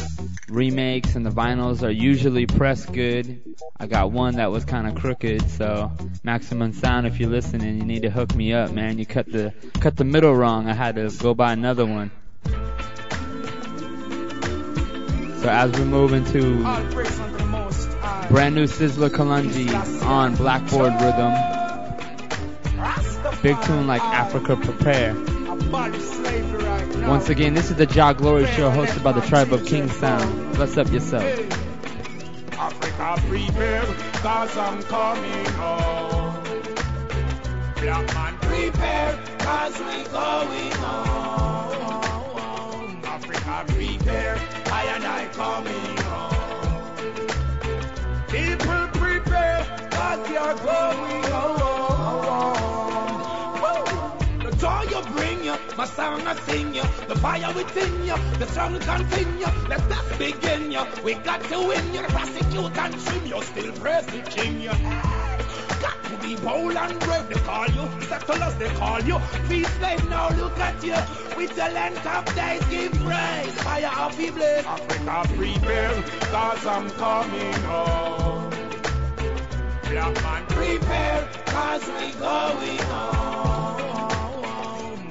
remakes, and the vinyls are usually pressed good. I got one that was kind of crooked, so Maximum Sound, if you're listening, you need to hook me up, man. You cut the cut the middle wrong. I had to go buy another one. So as we move into brand new Sizzla Kalonji on Blackboard Rhythm, big tune like Africa Prepare. Once again, this is the Jah Glory Show hosted by the Tribe of King Sound. Bless up yourself. Africa prepare, cause I'm coming home. Black man prepare, cause we going home. Africa prepare, I and I coming. People prepare, cause you're going home. The joy you bring you, my song I sing you, the fire within you, the struggle continue. Let's not begin you. We got to win you, prosecute and trim you, still praise the king you. Got to be bold and brave, they call you. Settlers, they call you. Free slave, now look at you. With the length of days, give praise. Fire of blaze. Africa prepare, cause I'm coming home. Black man prepare, cause we going home.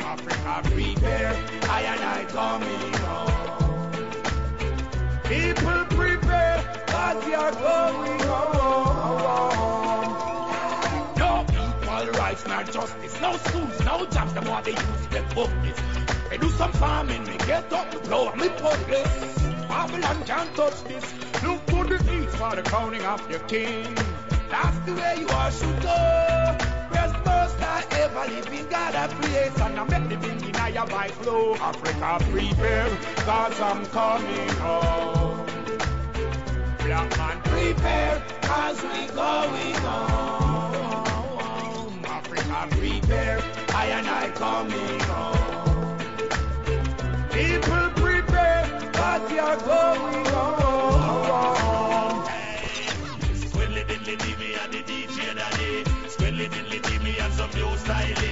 Africa prepare, I and I coming home. People prepare, cause you're going home. No justice, no schools, no jobs, the more they use them booklets. They do some farming, me get up, blow me this. Babylon can't touch this. Look to the east for the crowning of your king. That's the way you are should go. The most I ever live in God I praise and I make the thing in your by flow. Africa prepare, cause I'm coming home. Black man prepare, cause we going home. Africa prepare, I and I coming home. People prepare, cause you're going home. Squidly diddly me and the DJ daddy. Squidly diddly me and some new style.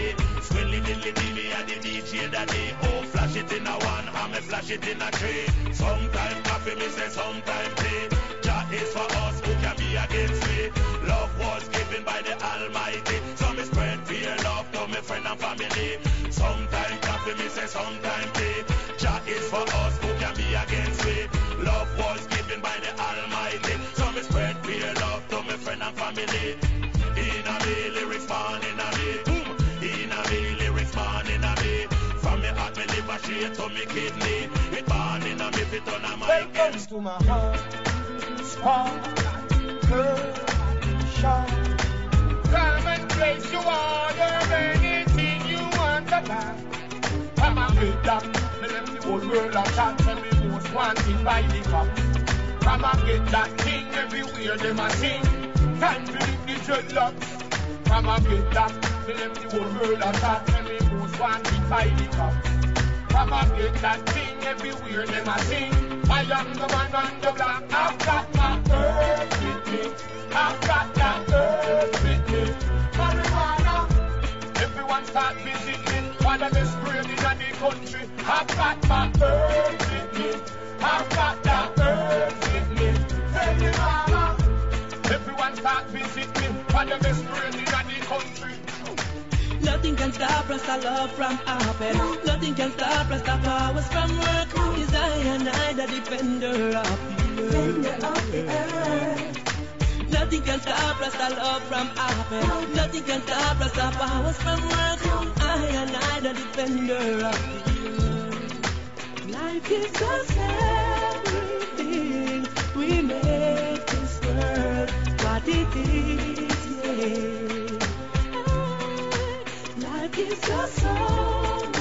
Squidly diddly me and the DJ daddy. Oh, flash it in a one, and me flash it in a three. Sometime coffee, me say sometime tea. Jah is for us, who can be against me? Love was given by the Almighty. Friend and family. Sometime coffee, me say sometime tea. Jah is for us, who can be against me? Love was given by the Almighty. So me spread fear, love to me friend and family. In a me lyrics, born in a me. Boom. In a me lyrics, born in a me. From me heart, me liver straight to me kidney. It born in a me, fit on a my Welcome to my heart. Spark, girl, shine. A big me left the whole world a chat, and me most wanted by the cops. Come and get that thing everywhere, them a sing. Time to leave the dreadlocks. Come and get that, me left the whole world a chat, and me most wanted by the cops. Come and get that thing everywhere, them a sing. I am the man on the block, I've got my earth with me. I've got that country. I've got my earth with me. I've got that earth with me. Tell me, mama. Everyone start visiting. One of the spring in the country. Nothing can stop Rasta love from happen. Nothing can stop Rasta powers from work. Is I and I the defender of the earth. Nothing can stop Rasta love from happen. Nothing can stop Rasta powers from work. I and I the defender of earth. Life is just everything we make this world what it is. Yeah. Life is just so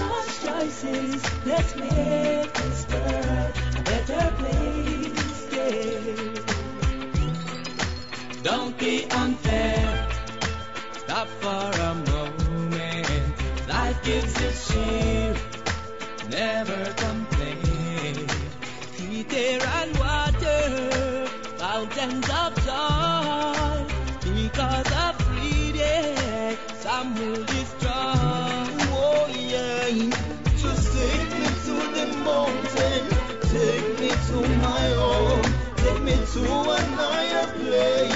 much choices. Let's make this world a better place. Yeah. Be unfair. Stop for a moment Life gives us cheer. Never complain. Heat, air, and water, fountains of joy. Because of freedom, some will destroy. Oh yeah. Just take me to the mountain, take me to my home, take me to an higher place.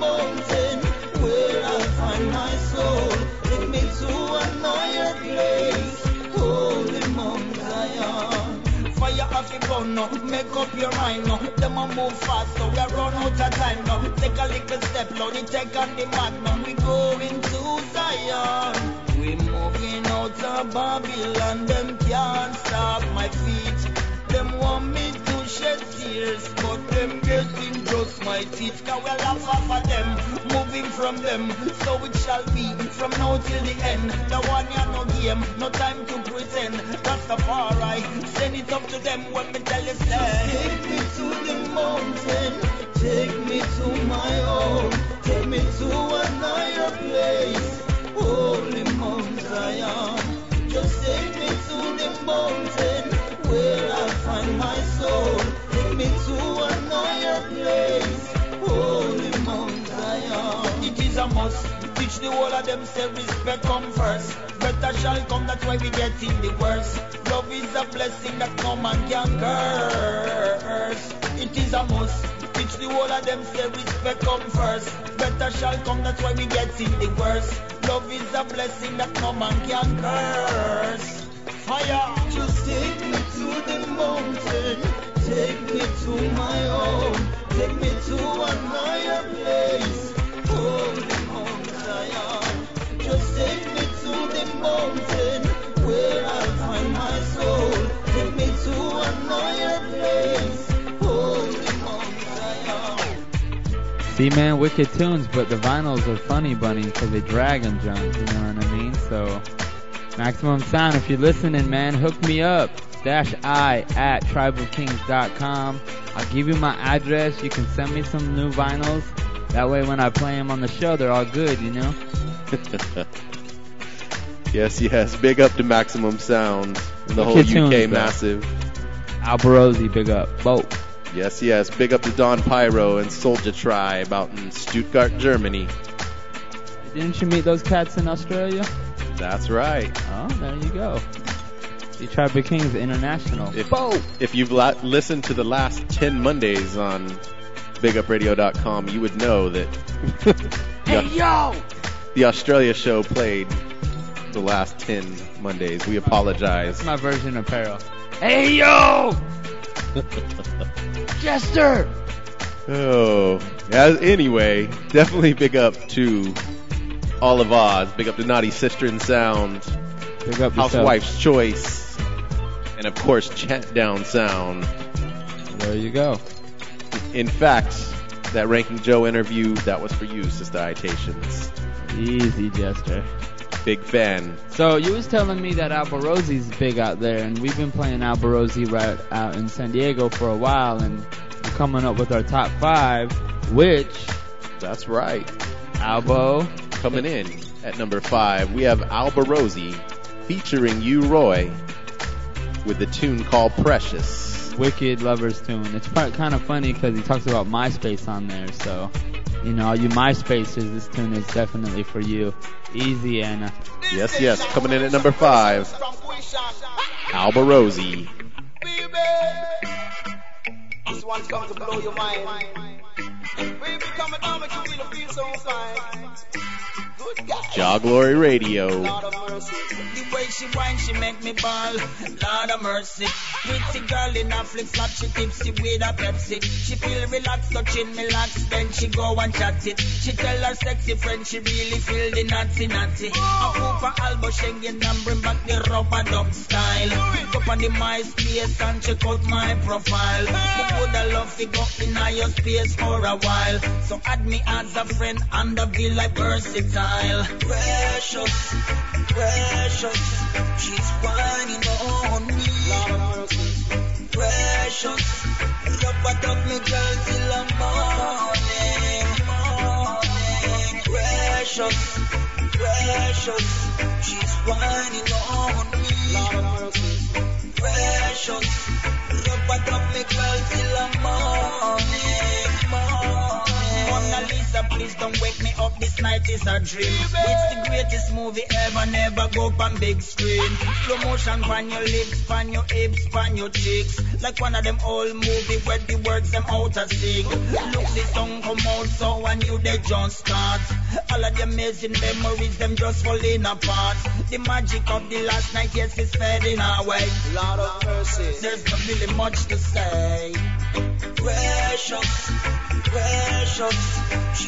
Where I'll find my soul. Take me to place. Holy. Fire off your gun now, make up your mind now. Them a move fast, so we run out of time now. Take a little step, now the take on the magnum. We going to Zion. We moving out of Babylon, them can't stop my feet. Them want me shed tears, but them getting just my teeth. We laugh off of them, moving from them. So it shall be from now till the end. The one ya no game, no time to pretend. Rastafari, send it up to them when me tell you say. Take me to the mountain, take me to my home, take me to an higher place. Holy Mount Zion, just take me to the mountain where I'll find my soul. Take me to place. Holy Mount Zion. It is a must. Teach the whole of them say respect come first. Better shall come, that's why we get in the worst. Love is a blessing that no man can curse. It is a must. Teach the whole of them say respect come first. Better shall come, that's why we get in the worst. Love is a blessing that no man can curse. Fire! Just take to the mountain, take me to my take me to place. Holy Mount Zion, just take me to the mountain where I'll find my soul. Take me to place. See, man, wicked tunes, but the vinyls are funny, bunny, because they drag and junk. You know what I mean? So, Maximum Sound, if you're listening, man, hook me up. Dash I at tribalkings.com. I'll give you my address. You can send me some new vinyls. That way, when I play them on the show, they're all good, you know? yes, yes. Big up to Maximum Sound and the whole UK tunes, massive. Alborosie, big up. Both. Yes, yes. Big up to Don Pyro and Soldier Tribe out in Stuttgart, Germany. Didn't you meet those cats in Australia? That's right. Oh, there you go. The Tribe of Kings International. If, if you've la- listened to the last 10 Mondays on BigUpRadio.com, you would know that Hey yo! the Australia show played the last 10 Mondays. We apologize. That's my version of Peril. Hey yo! Jester! Oh, as, anyway, definitely big up to all of Oz. Big up to Naughty Sister and Sound. Big up yourself. Housewife's Choice. And of course, Chant Down Sound. There you go. In fact, that Ranking Joe interview, that was for you, Sister Itations. Easy, Jester. Big fan. So you was telling me that Alborosie's big out there, and we've been playing Alborosie right out in San Diego for a while, and we're coming up with our top five, which That's right. Albo Coming in at number five, we have Alborosie featuring U-Roy, with the tune called Precious. Wicked Lovers tune. It's kind of funny because he talks about MySpace on there, so you know, all you MySpacers, this tune is definitely for you. Easy Anna. Yes, yes. Coming in at number five, Alborosie. This one's come to blow your mind. Baby, coming down, make you feel, feel so fine. Jah Glory Radio. She whine, she make me ball. Lord of mercy. Pretty girl in a flip flop, she with a Pepsi. She feel relaxed, touching me then she go and chat it. She tell her sexy friend she really feel the. I for elbow and bring back the rubber style. On the and check out my profile. Would I love to go in your space for a while? So add me as a friend and feel like versatile. Precious, precious, she's whining on me. Precious, rub it up me girl till the morning. morning. Precious, precious, she's whining on me. Precious, rub it up me girl till the morning. Lisa, please don't wake me up. This night is a dream. It's the greatest movie ever, never go up on big screen. Slow motion on your lips, on your hips, on your cheeks. Like one of them old movie where the words them out of sync. Look, the song come out, so I knew they just start. All of the amazing memories, them just falling apart. The magic of the last night, yes, is fading away. Lord of mercy. There's not really much to say. Precious, precious,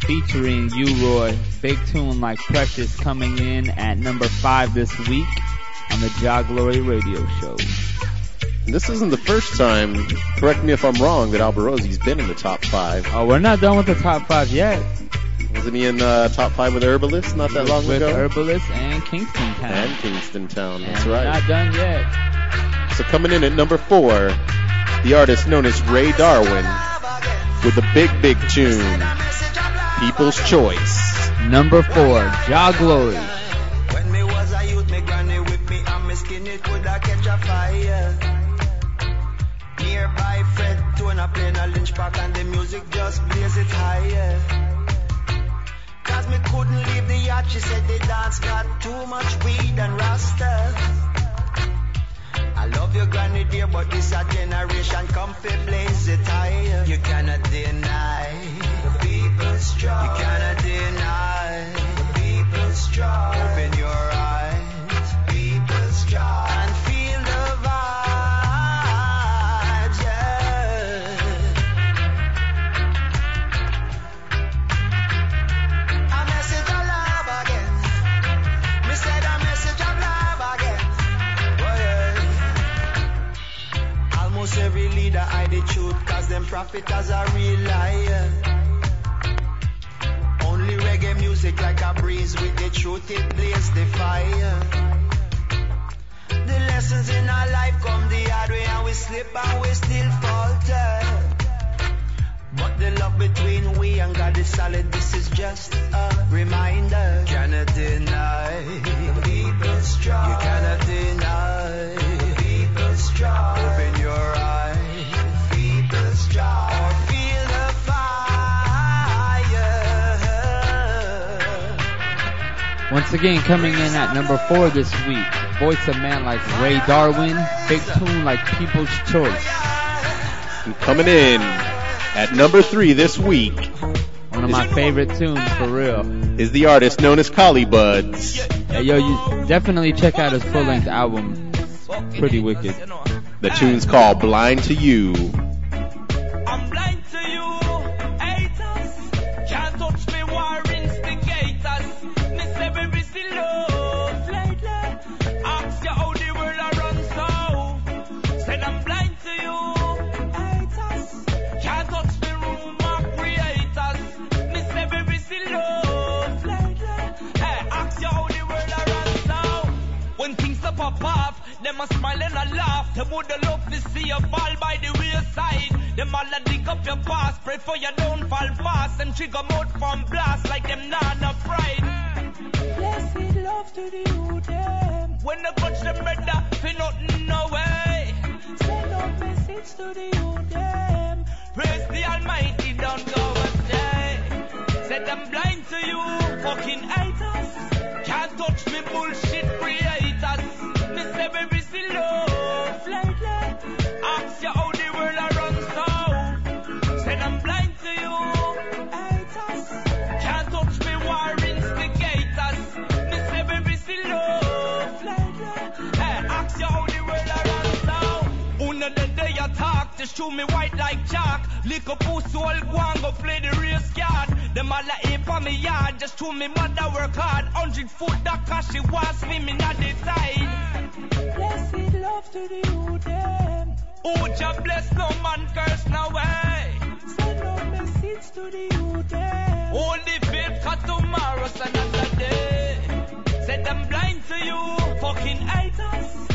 featuring U-Roy. Big tune like Precious coming in at number five this week on the Jah Glory Radio Show. This isn't the first time, correct me if I'm wrong, that Alborosie's been in the top five. Oh, we're not done with the top five yet. Wasn't he in uh, top five with Herbalist not that long with ago? Herbalist and Kingston Town. and Kingston Town, that's And right. Not done yet. So coming in at number four, the artist known as Ray Darwin with a big, big tune, People's Choice. Number four, Jah Glory. When me was a youth, me granny whip me and me skin it coulda catch a fire. Nearby Fred Tona playing a lynch park and the music just blaze it higher. Cause me couldn't leave the yacht, she said the dance got too much weed and. I love you, granny dear, but this a generation come blaze it higher. You cannot deny people's. You cannot deny the people's. Open your eyes, people's and feel the vibes. Yeah. A message of love again. Me said a message of love again. Oh, yeah. Almost every leader hide the truth cause them profit as a real liar. Reggae music like a breeze with the truth it blaze the fire. The lessons in our life come the hard way and we slip and we still falter. But the love between we and God is solid. This is just a reminder. You cannot deny people's struggle. You cannot deny people's struggle. Open your eyes, Once again, coming in at number four this week, voice of man like Ray Darwin, big tune like People's Choice. And coming in at number three this week One of my favorite tunes for real. is the artist known as Collie Buddz. Hey, yo, you definitely check out his full length album. Pretty wicked. The tune's called Blind to You. Laugh. Woulda love to see you fall by the wayside. Them all a dig up your past, pray for you don't fall fast. Them trigger mode from blast like them no pride. Blessed love to the youth them. When they punch them brother, fi nothing no way. Send out message to the youth them. Praise the Almighty, don't go astray. Set them blind to you, fucking haters. Can't touch me bullshit creators. Just show me white like chalk. Lick up who's all go and go play the race card. Them all a ape on me yard, just to me mother work hard. Hundred foot that cause she was swimming at the tide. Blessed love to the youth, them. Who just bless no man curse no way. Send no message to the youth, them. Only faith cause tomorrow's another day. Said them blind to you, fucking haters.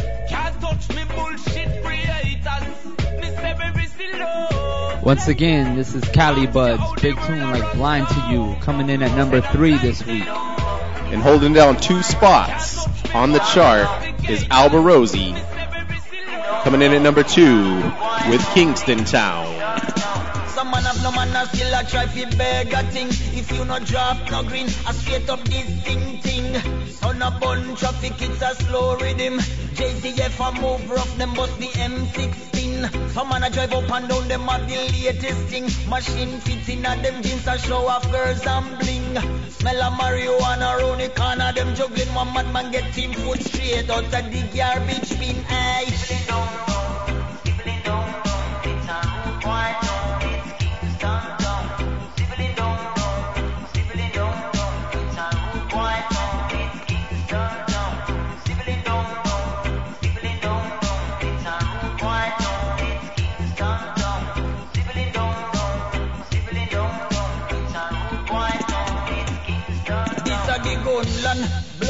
Once again, this is Collie Buddz, big tune like Blind to You, coming in at number three this week. And holding down two spots on the chart is Alborosie, coming in at number two with Kingston Town. Man have no man a still a try fi beg a thing. If you no drop no green, I straight up this thing thing. A bun traffic, it's a slow rhythm. JTF a move rough, them bust the M16. Some man a drive up and down, them have the latest thing. Machine fits in and them jeans a show off girls and bling. Smell of marijuana round the corner, them juggling. One madman get team foot straight out of the garbage bin. Aye.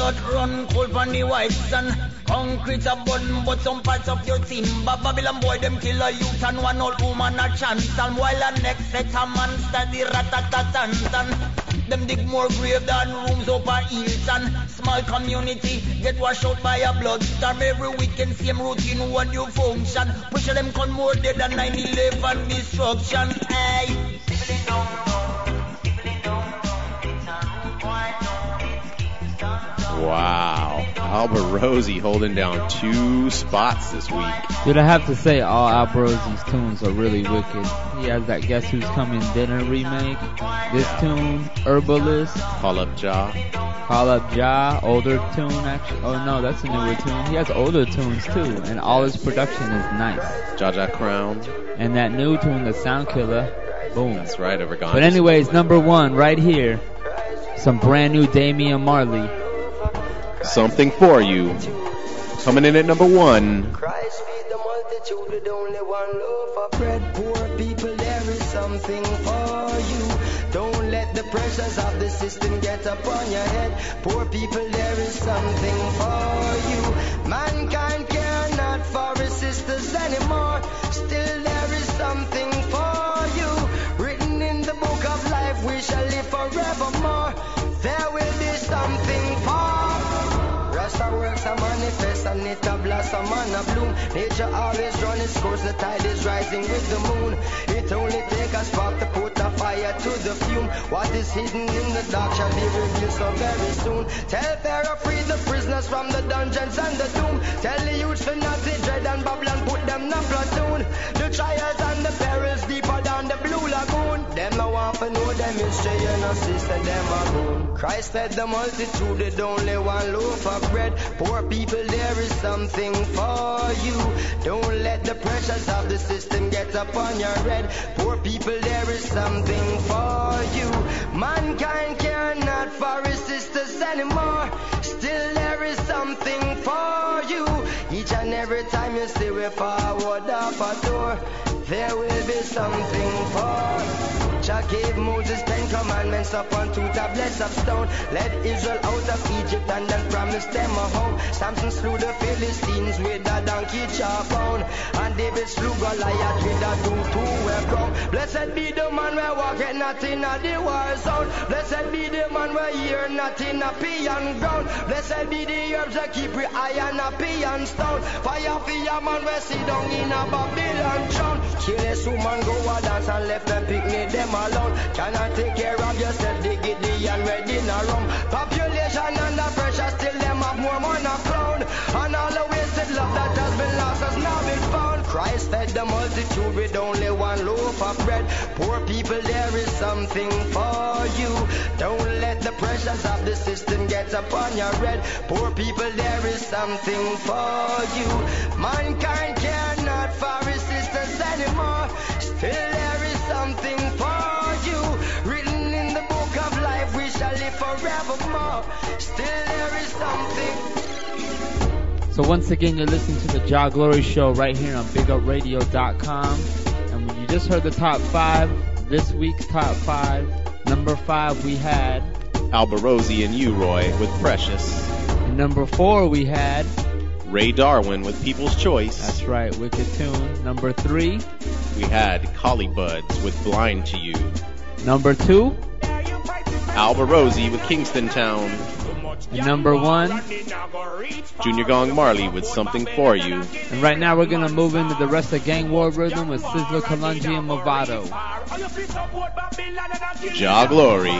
Blood run cold on the white sun. Concrete a bun, but some parts of your timber. Babylon boy, them kill a youth and one old woman a chance. And while a next set a man study ratatatan. Them dig more grave than rooms up a Hilton. Small community get washed out by a blood storm. Every weekend same routine, what you function. Push them con more dead than 9-11 destruction. Hey. Wow. Alborosie holding down two spots this week. Dude, I have to say, all Alborosie's tunes are really wicked. He has that Guess Who's Coming Dinner remake. This tune, Herbalist. Call up Jah. Call Up Jah, older tune actually. Oh no, that's a newer tune. He has older tunes too, and all his production is nice. Jaja Crown. And that new tune, the Sound Killer, boom. That's right, over But anyways, number one, right here, some brand new Damian Marley. Something for you. Coming in at number one. bread, poor people, there is something for you. Don't let the pressures of the system get upon your head. Poor people, there is something for you. Mankind care not for his sisters anymore. Still, there is something for you. Written in the book of life, we shall live forevermore. There Rasta works a manifest and it a blossom and a bloom. Nature always run its course, the tide is rising with the moon. It only take a spark to put a fire to the fume. What is hidden in the dark shall be revealed so very soon. Tell Pharaoh free the prisoners from the dungeons and the doom. Tell the youths to not to dread and Babylon put them in a platoon. The trials and the perils deeper than the blue lagoon. Them no want to know them history, you know, sister, them a goon. Christ fed the multitude with only one loaf of bread. Poor people, there is something for you. Don't let the pressures of the system get upon your head. Poor people, there is something for you. Mankind care not for his sisters anymore. Still, there is something for you. Each and every time you see we forward up a door, there will be something for. Jah gave Moses ten commandments upon two tablets of stone. Led Israel out of Egypt and then promised them a home. Samson slew the Philistines with a donkey jawbone. And David slew Goliath with a two-two weapon. Blessed be the man where walketh not in a the war zone. Blessed be the man where hear not in a peon ground. Blessed be the herbs that keep we iron a peon stone. Fire for your man where sit down in a Babylon town. Careless woman go a dance and left them picnic them alone. Cannot take care of yourself, they get the and ready in a room. Population under pressure, still them have more money crown. And all the Christ fed the multitude with only one loaf of bread. Poor people, there is something for you. Don't let the pressures of the system get upon your head. Poor people, there is something for you. Mankind care not for sisters anymore. Still, there is something for you. Written in the book of life, we shall live forevermore. Still there is something. So once again, you're listening to the Jah Glory Show right here on BigUpRadio.com, and when you just heard the top five, this week's top five. Number five, we had Alborosie and U-Roy, with Precious. And number four, we had Ray Darwin with People's Choice. That's right, Wicked Tune. Number three, We had Collie Buddz with Blind to You. number two, Alborosie with Kingston Town. And number one, Junior Gong Marley with Something For You. And right now we're going to move into the rest of Gang War Rhythm with Sizzla, Kalonji, and Movado. Jah Glory.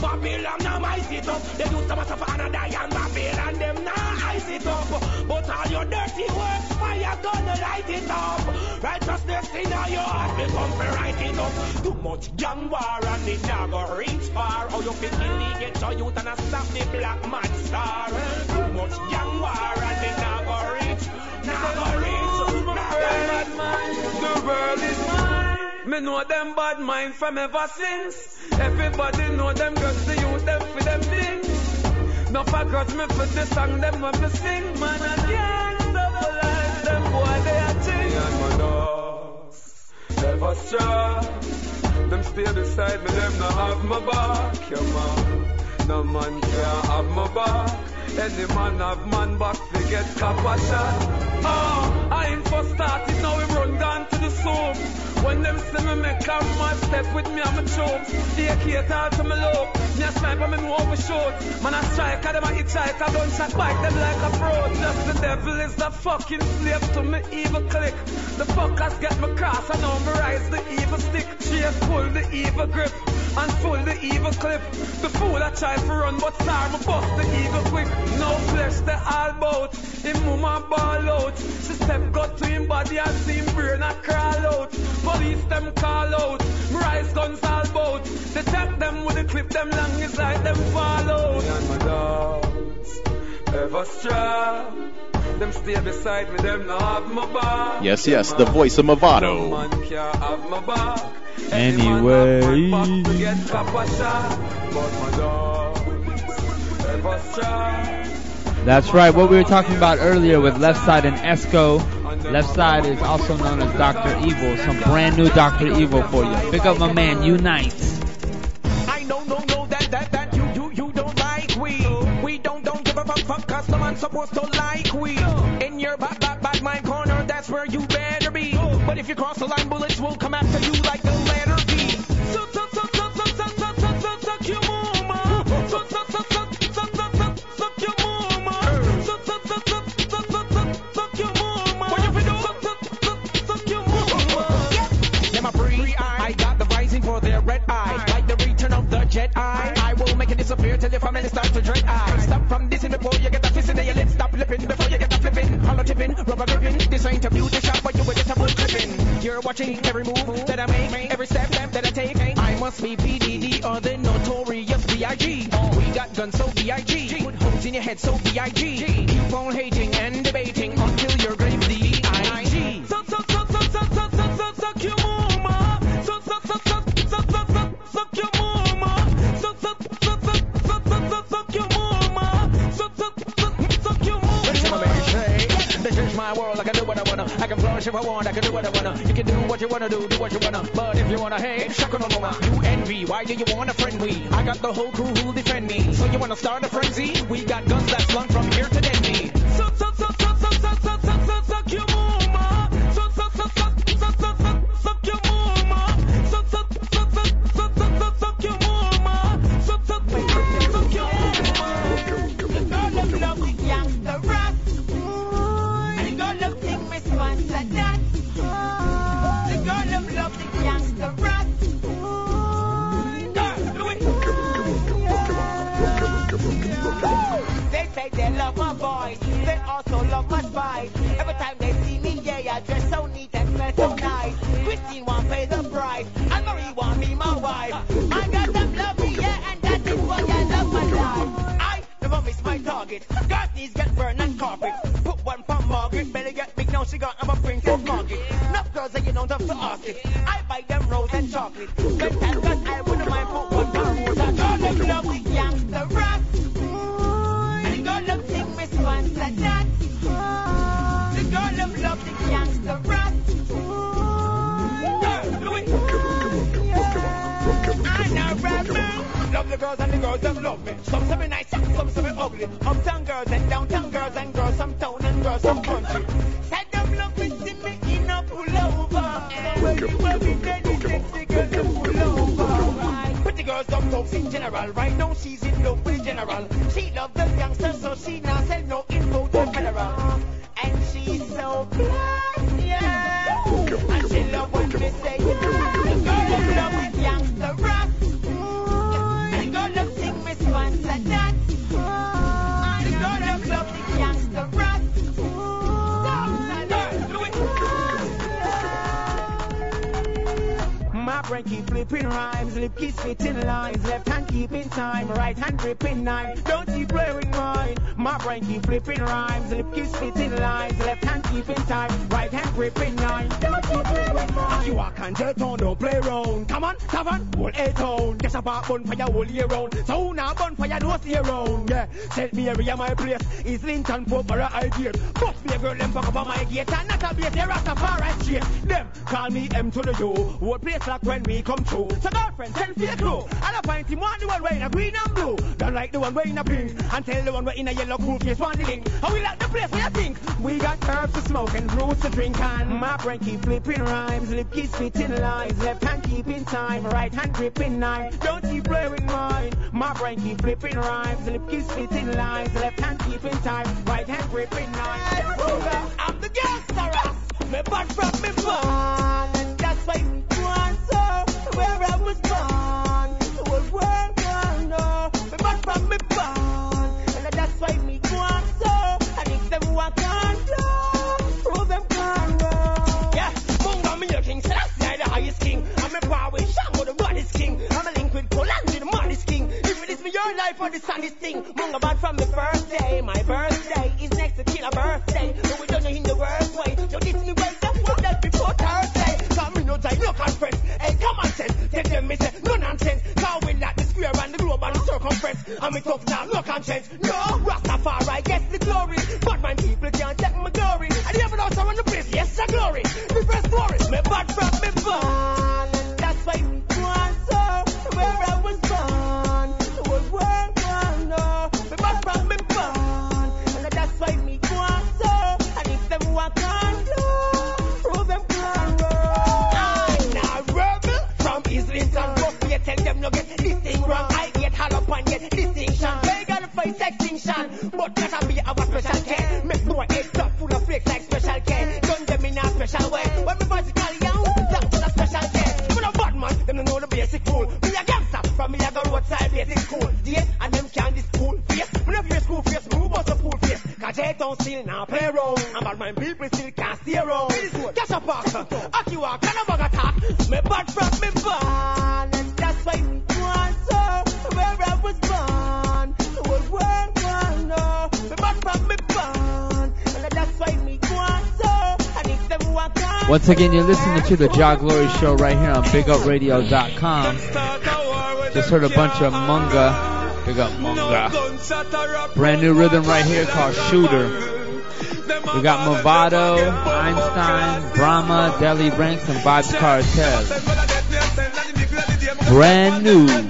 Babylon now ice it up. They use the master for another and Babylon them now ice it up. But all your dirty works, fire gonna light it up. Righteousness in your heart, we come to write it up. Too much gang war and it never reach far. How you fit in the ghetto youth and a stop the black man star. Too much gang war and it never reach, never reach, never reach. The world is mine. Me know them bad mind from ever since. Everybody know them girls, the youth, them for them things. No for grudge me for the song, them when me sing. Man, I can't stop life, them boy, they are ting. And my dogs, never stray. Them stay beside me, them not have my back, yeah man. No man can have my back. Any man have man back, they get copper shot. Oh, I ain't for started, now we run down to the soup. When them see me make a step with me, I'm a choke. They cater to me low. Me a sniper, me know overshoot. Man, I strike, them a hit strike, I don't shot bite them like a pro. Just the devil is the fucking slave to me evil click. The fuckers get me cross, I know me rise the evil stick. Chase pull the evil grip and pull the evil clip. The fool I try to run, but star me bust the evil quick. No flesh, the all bout. Him mama ball out. She step got to him body and see him brain a crawl out. Police them call out. Me rise guns all bout. They tap them with the clip, them long is like them fall out. Me and my dogs ever stray. Them stay beside me, them not have my back. Yes, yes, the voice of Movado. Man can't have my back. Anyway. That's right, what we were talking about earlier with Leftside and Esco. Leftside is also known as Dr. Evil. Some brand new Dr. Evil for you. Pick up my man, Unite. I know, no, no, that, that, that you, you, you don't like we. We don't, don't give a fuck, fuck, cause no man's supposed to like we. In your back, back, back, my corner, that's where you better be. But if you cross the line, bullets will come after you like the letter V. So, so, so, so, so, so, so, so, so, your mama. So, so, so, so, so, the Jedi. I will make it disappear till your family starts to dread eye. Stop from dissing before you get a fist in your lip. Stop lipping before you get a flipping. Hollow tipping, rubber gripping. This ain't a beauty shop, but you will get a wood clipping. You're watching every move that I make, every step that I take. I must be PDD or the notorious B.I.G. We got guns, so B.I.G. Put holes in your head, so B.I.G. Keep on hating and debating This is my world, I can do what I wanna. I can flourish if I want, I can do what I wanna. You can do what you wanna do, do what you wanna. But if you wanna hate, shaka no mama. You envy, why do you wanna friend me? I got the whole crew who'll defend me. So you wanna start a frenzy? We got guns that's slung time they see me, yeah, I dress so neat and smell so nice. Christine won't pay the price, and Marie won't be my wife. I got them love me, yeah, and that is why I love my life. I never miss my target. Girls knees get burned on carpet. Put one for Margaret, belly get big, now she got I'm a princess Margaret. Enough girls that you don't have to ask it. I buy them rose and chocolate. Good time, cause I the girls and the girls them love me. Some say me nice, some say me ugly. Uptown girls and downtown girls and girls some town and girls some country. Said them love me, see me in a pullover. So when you want me, then the sexy girl. Pretty girls some talks in general. Right now she's in love with the general. She love the youngster, Brain keep flipping rhymes, lip keep spitting lines, left hand keeping time, right hand gripping knife. Don't keep playing mine. My brain keep flipping rhymes, lip keep spitting lines, left hand keeping time, right hand gripping knife. Don't keep playing mine. You and jet on, don't play around. Come on, tavern, hold a tone. Guess about bonfire all year round. So now bonfire no stay around. Yeah, set me area my place. Is Linton Pope or a idea. Must be a girl them fuck up on my gate and not a base. They Rastafari straight. Them call me M to the U. Whole place like when we come through. So girlfriend, send for your crew. And I find him want the one wearing a green and blue. Don't like the one wearing a pink. And tell the one wearing a yellow cool face want the link. And we like the place where you think. We got herbs to smoke and roots to drink and my brain keep flipping rhymes. Lip keep spitting lines. Left hand keeping time. Right hand gripping knife. Don't keep playing mine. My brain keep flipping rhymes. Lip keep spitting lines. Left hand keeping time. Right hand gripping knife. I'm the gangster. Me bad from me born. And that's why. Where I was born. The whole world gonna know. Me bad from me born. And that's why me go on so. And if them walk on. Prove them can roll. Yeah, Munga me your king. So that's the highest king. I'm a power with Shango the baddest king. I'm a link with Polanyi the maddest king. If it is me your life or the saddest thing. Bad from the first day. My birthday is next to killer birthday. But we don't know in the worst way. You diss me right now. What that before Thursday. No time, no conference. Hey, come on, sense. Take them, me say, no nonsense. Cause we like the square and the globe and the circumference. And me talk now, no conscience. No, Rastafari gets the glory. But my people can't take my glory. And the evidence around the place, yes, a glory. First glory. Me bad from me born. Again, you're listening to the Jah Glory Show right here on BigUpRadio.com. Just heard a bunch of Munga. Big up Munga. Brand new rhythm right here called Shooter. We got Movado, Einstein, Bramma, Deli Ranks, and Vybz Kartel. Brand new.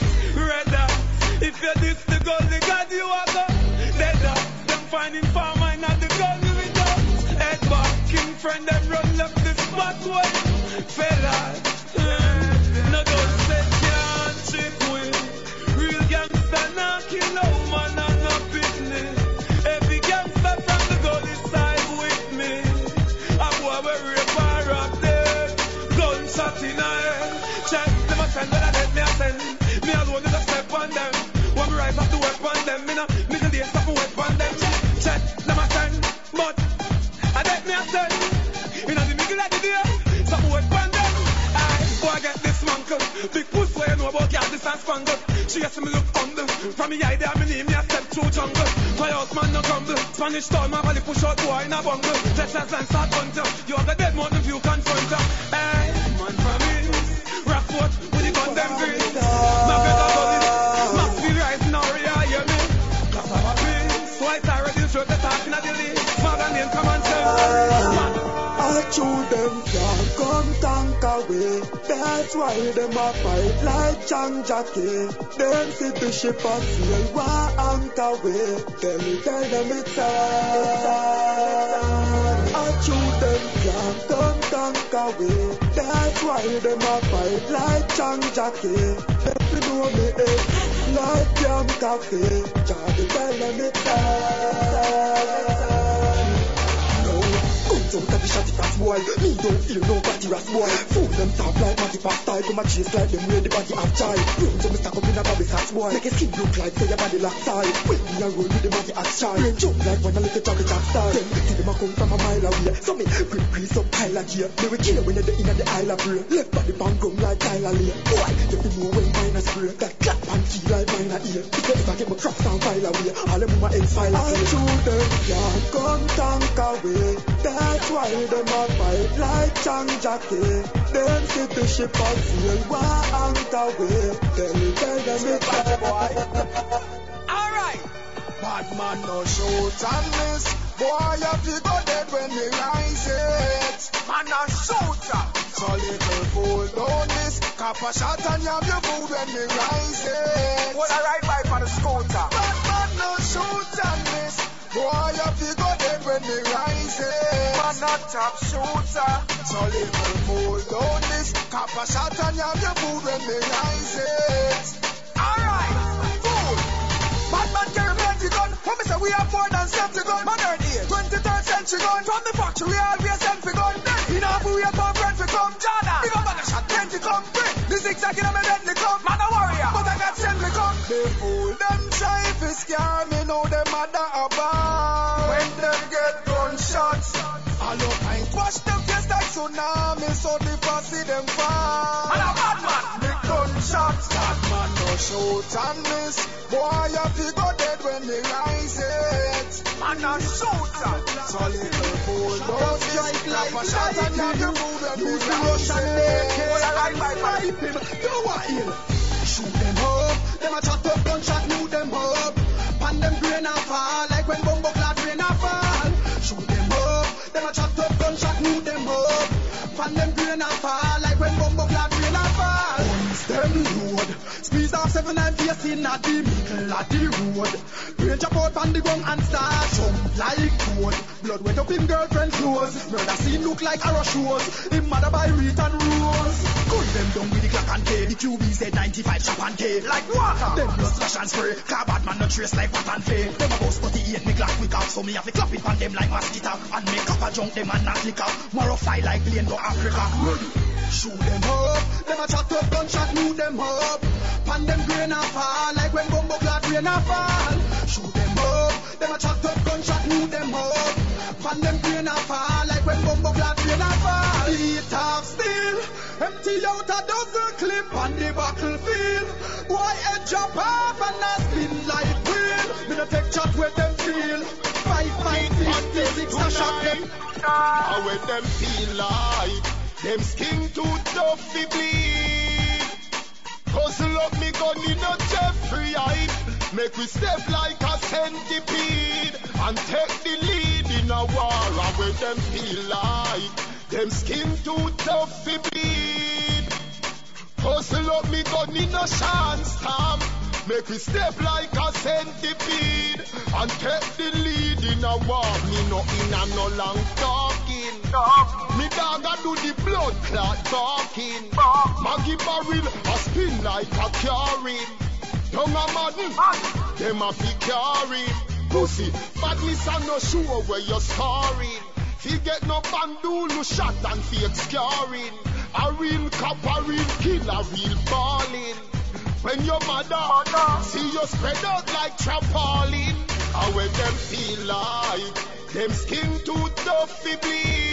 If you're this, the gold, the god you are go. Dead up, them finding farm mine at the gun we don't. Head back, king friend, them run up the spot way. Fellas, eh, no don't say can't trip with. Real gangster, not kill no man and no business. Every gangster from the gold side with me. I boy, we rape our up there. Gunshot in her head. Check them a send her me no middle days something wet on them. Them a turn, but I bet me a turn. Know the middle of the day, something wet on them. Aye, boy get this munkle. Big puss where you know about girl this and spangle. She has me look humble. From me eye there, me name me a step through jungle. My house man no crumble. Spanish town, my valley push out boy in a bungle. Texas and start hunter. You have the dead mountain view confronter. Hey, man from me. Rockford, with the gun them green. Chew them can't come tank away. That's why them a fight like Chang Jackie. Them see Bishop and feel why anchor way. Tell me, tell them it's. I chew them can't come tank away. That's why them a fight like Chang Jackie. Them fi know me eh, like jam coffee. Charlie tell them it's on. Out of the shotty fast boy. Me don't feel nobody ras boy. Fool them soft like Matty fast style. Come and chase like them where the body have child Brain so me stack up in a Bobby Sats boy. Make a skin look like say your body lock side When me a roll with the body ass child Brain jump like when a little chocolate jack style. Them see them a come from a mile away. So me grip grease up pile of gear. Me we kill when you're in the Isle of Bray Left body bang gum like Tyler Lee Boy, you feel know when mine a spray. That clap and key like mine a ear. Because if I get my cross and file away. All them my ends file away I chew them can't come tank away. That's why them a fight like Chang Jackie Them the ship and feel why anchor way Tell me, tell them it's Alright. Bad man no shoot and miss. Boy, you fi go dead when we rise it. Man a shooter. So little fool don't miss. Cap a shot and you have your food when we rise it. What a ride by for the scooter. Bad man no shoot and miss. Boy, you fi go dead when we rise. Man a top shooter. So little fool don't. Cap a shot and you have your food when we rise it. Alright, fool. Bad man carry plenty gun. When me say we have more than 70 gun. Modern age, 23rd century gun. From the factory, always send for gun. In a we wait for friend to come. Jada, big up a shot, plenty come. Bring the zigzag in a me deadly come. Man a warrior, but I got send me come. They fool them try to scare me. Know them mother about. When them get gunshots. Your pint wash them face like tsunami. So the fussy them fall. And a bad man, the gunshots. Bad man no shoot and miss. Boy, you fi go dead when they rise it. Man a shooter. So little fool don't strike like a shot and you your food when they rise it. Boy, I ride by pipe him. You want him? Shoot them up. Them a chat up, gunshot, move them up. Pan them brain a fall like when bumbo up, gunshot, move them up. Pan them brain a fall like when Off seven and face in a the middle of the road. Brain chop out from the ground and start jump like toad. Blood wet up him girlfriend clothes. Murder scene look like arrow shows. Him mother by Reed and Rose. Gun them down with the clock and K. The QB said 95 shop and K. Like water. Them blood splash and spray. Car bad man no trace like what and fay. Them a boss 48 me glass quick out. So me have to clap it on them like mosquito. And make up a junk them and not out. More fly like plane to Africa. Shoot them up. Them a chat up gunshot move them up. Pan them grain a fall like when bumbo clad rain a fall. Shoot them up. Them a chat up gunshot move them up. Pan them grain a fall like when bumbo clad rain a fall. Beat off steel. Empty out a dozen clip on the battlefield. Why head jump off and a spin like wheel? Me no take chat with them feel. Five, five, six a shot them. How when them feel like them skin too tough to bleed. Hustle up me gun in a Jeffrey hype. Make we step like a centipede and take the lead in a war. When them feel like them skin too tough to bleed. Up me gun in a chance stamp. Make we step like a centipede and take the lead in a war. Me no in a no long talking. Me dog a do the blood clot barking. Maggie barrel a spin like a carrying. Young a man, them a fi carry. Pussy, badness a no sure where you're scarring. Fi get no bandulu shot and fake scarring. A real cop, a real kill, a real balling. When your mother see you spread out like trampoline. And when them feel like them skin too tough to bleed.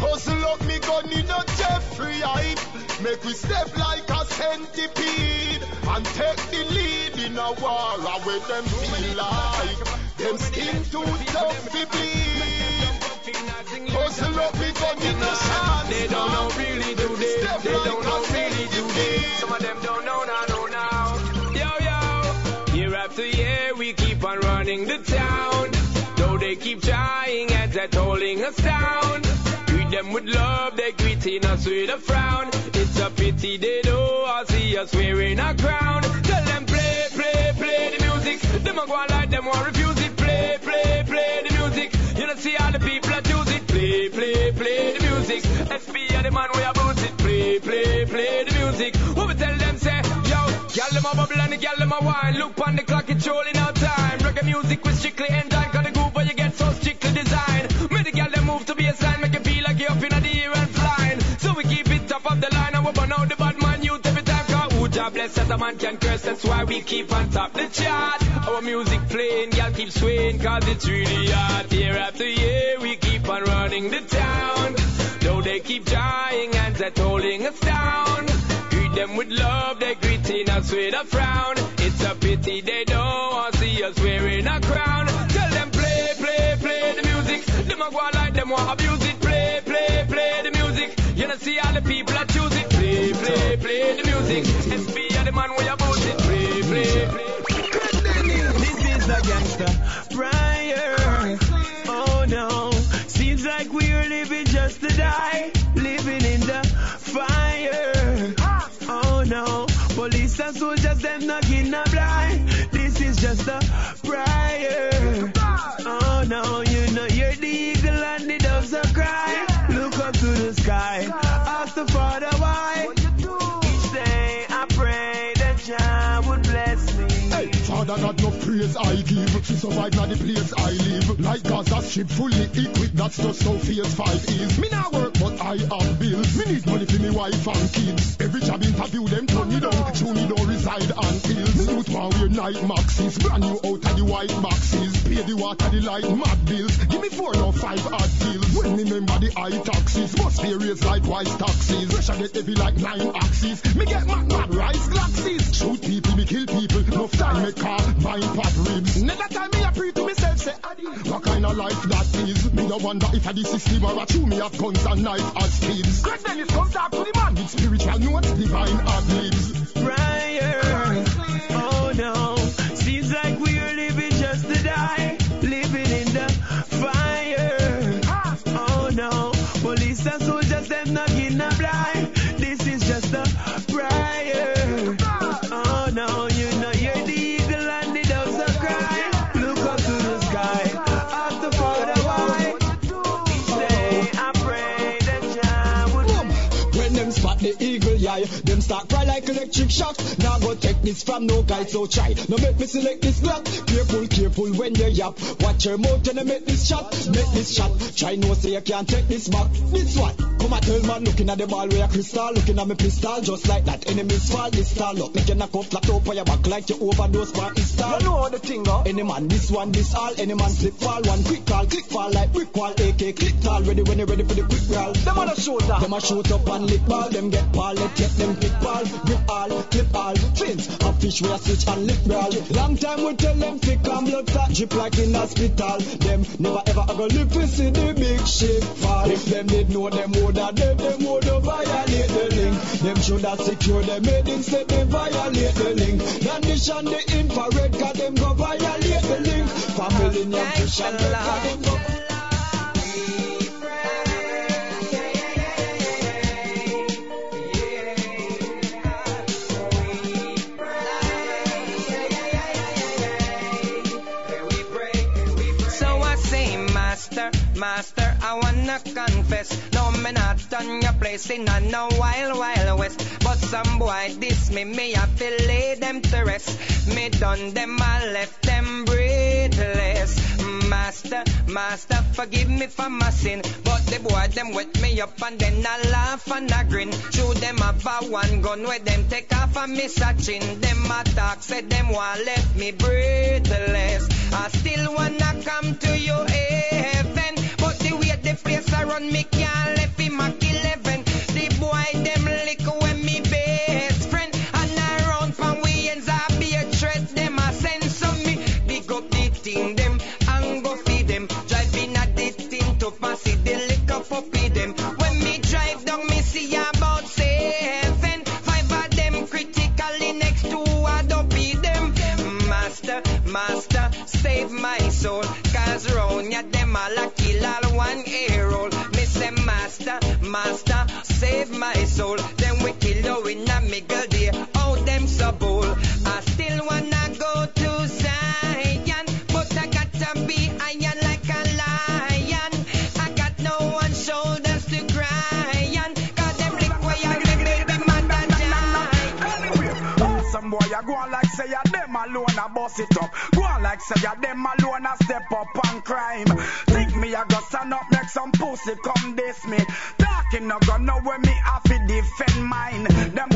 Up me gun in a Jeffrey hype. Make we step like a centipede and take the lead in a war. And when them feel like them skin too tough to bleed. Hustle up me gun in a chance. They don't know really do they. They don't know really do they. Some of them don't know now, know now. Yo yo, year after year we keep on running the town. Though they keep trying and they're holding us down. Greet them with love, they greeting us with a frown. It's a pity they don't see us wearing a crown. Tell them play, play, play the music. Them a go like them want refuse it. Play, play, play You see all the people that use it. Play, play, play the music. SB are the man we about it. Play, play, play the music. What we tell them say, yo, gyal them a bubble and the gyal them a wine. Look on the clock, it's rolling out time. Reggae music with strictly enjoy, Who bless that a man can curse, that's why we keep on top the chart. Our music playing, gyal keep swaying, cause it's really hard. Year after year, we keep on running the town. Though they keep trying and they're holding us down. Greet them with love, they're greeting us with a frown. It's a pity they don't see us wearing a crown. Tell them play, play, play the music. Them a go like them want abuse it. Play, play, play the music. You know see all the people it. Play, play, the music. SB are the man we about it. Play, play, play. This is a gangster prior. Oh no, seems like we're living just to die, living in the fire. Oh no, police and soldiers them knocking a blind. This is just a prior. Oh no, you know you're the eagle and the doves are cry. Look up to the sky, ask the Father Hey, Father God, no praise I give. To survive now the place I live. Like Gaza ship fully equipped, that's just so phase five is. Me now work, but I have bills. Me need money for me wife and kids. Every job interview them turn me down. True me don't reside on hills. Youth want wear night maxes. Brand new out of the white boxes. Pay the water, the light, mad bills. Give me four or five odd deals. When me remember the high taxes. Must be raised like white taxes. Pressure get heavy like nine axes. Me get mad, mad rice glasses. Shoot people, me kill people. No time me car, mine pop ribs. Never time me a pray to myself, say, Adi, what kind of life that is? Me no wonder if I the system or a true me have guns and knife as kids. Greg Dennis come talk to the man with spiritual notes, divine ad libs. prior. Oh no, seems like we're living just to die, living in the fire. Oh no, police and soldiers them knocking a blind. Electric shock. Now go take this from no guy, so try. No make me select this block. Careful, careful when you yap. Watch your mouth and make this shot. Make this shot. Try no say you can't take this back. This one. Come and tell man looking at the ball where a crystal. Looking at me pistol just like that. Enemies fall this stall up. Make you knock off flat up on your back like you overdose for install. You know how the thing go. Any man this one, this all. Any man slip fall. One quick call, click fall like brick wall. AK click tall. Ready when you ready for the quick roll. Them on a shoot up. Them a shoot up and lick ball. Them get ball. Let take them pick ball. All, clip all. Fins. A fish where switch and lip brawl. Long time we tell them thick and blood clot drip like in hospital. Them never ever a go live to see the big ship fall. If them did know them woulda dead, them woulda violate the link. Them shoulda secure them head instead they violate the link. Condition the infrared, cause them go violate the link. Family nutrition, cause them go. Confess. No, me not done your place in a no wild, wild west. But some boy diss me, me I feel lay them to rest. Me done them, I left them breathless. Master, master, forgive me for my sin. But the boy them wet me up and then I laugh and I grin. Shoot them have a one gun where them take off a miss a chin. Them attack said them want left me breathless. I still wanna come to your heaven, but the place I run me can't left him Mach 11. The boy them lick when me best friend and around from we ends I be a threat. Them a send some me big up the thing them and go feed them. Driving at the thing to pass it the liquor puppy them. When me drive down me see about seven. Five of them critically next to a dopey them. Master, master, save my master, save my soul. Then we kill you in a middle day. Oh, them so bold. I still wanna go to Zion, but I got to be iron like a lion. I got no one shoulders to cry on. Cause them lick way I lick them and Oh, some boy a go on like say ya them alone a bust it up. Like say ya them alone a step up on crime. Think me a go stand up make some pussy come this me. Talking no go know where me have to defend mine. Them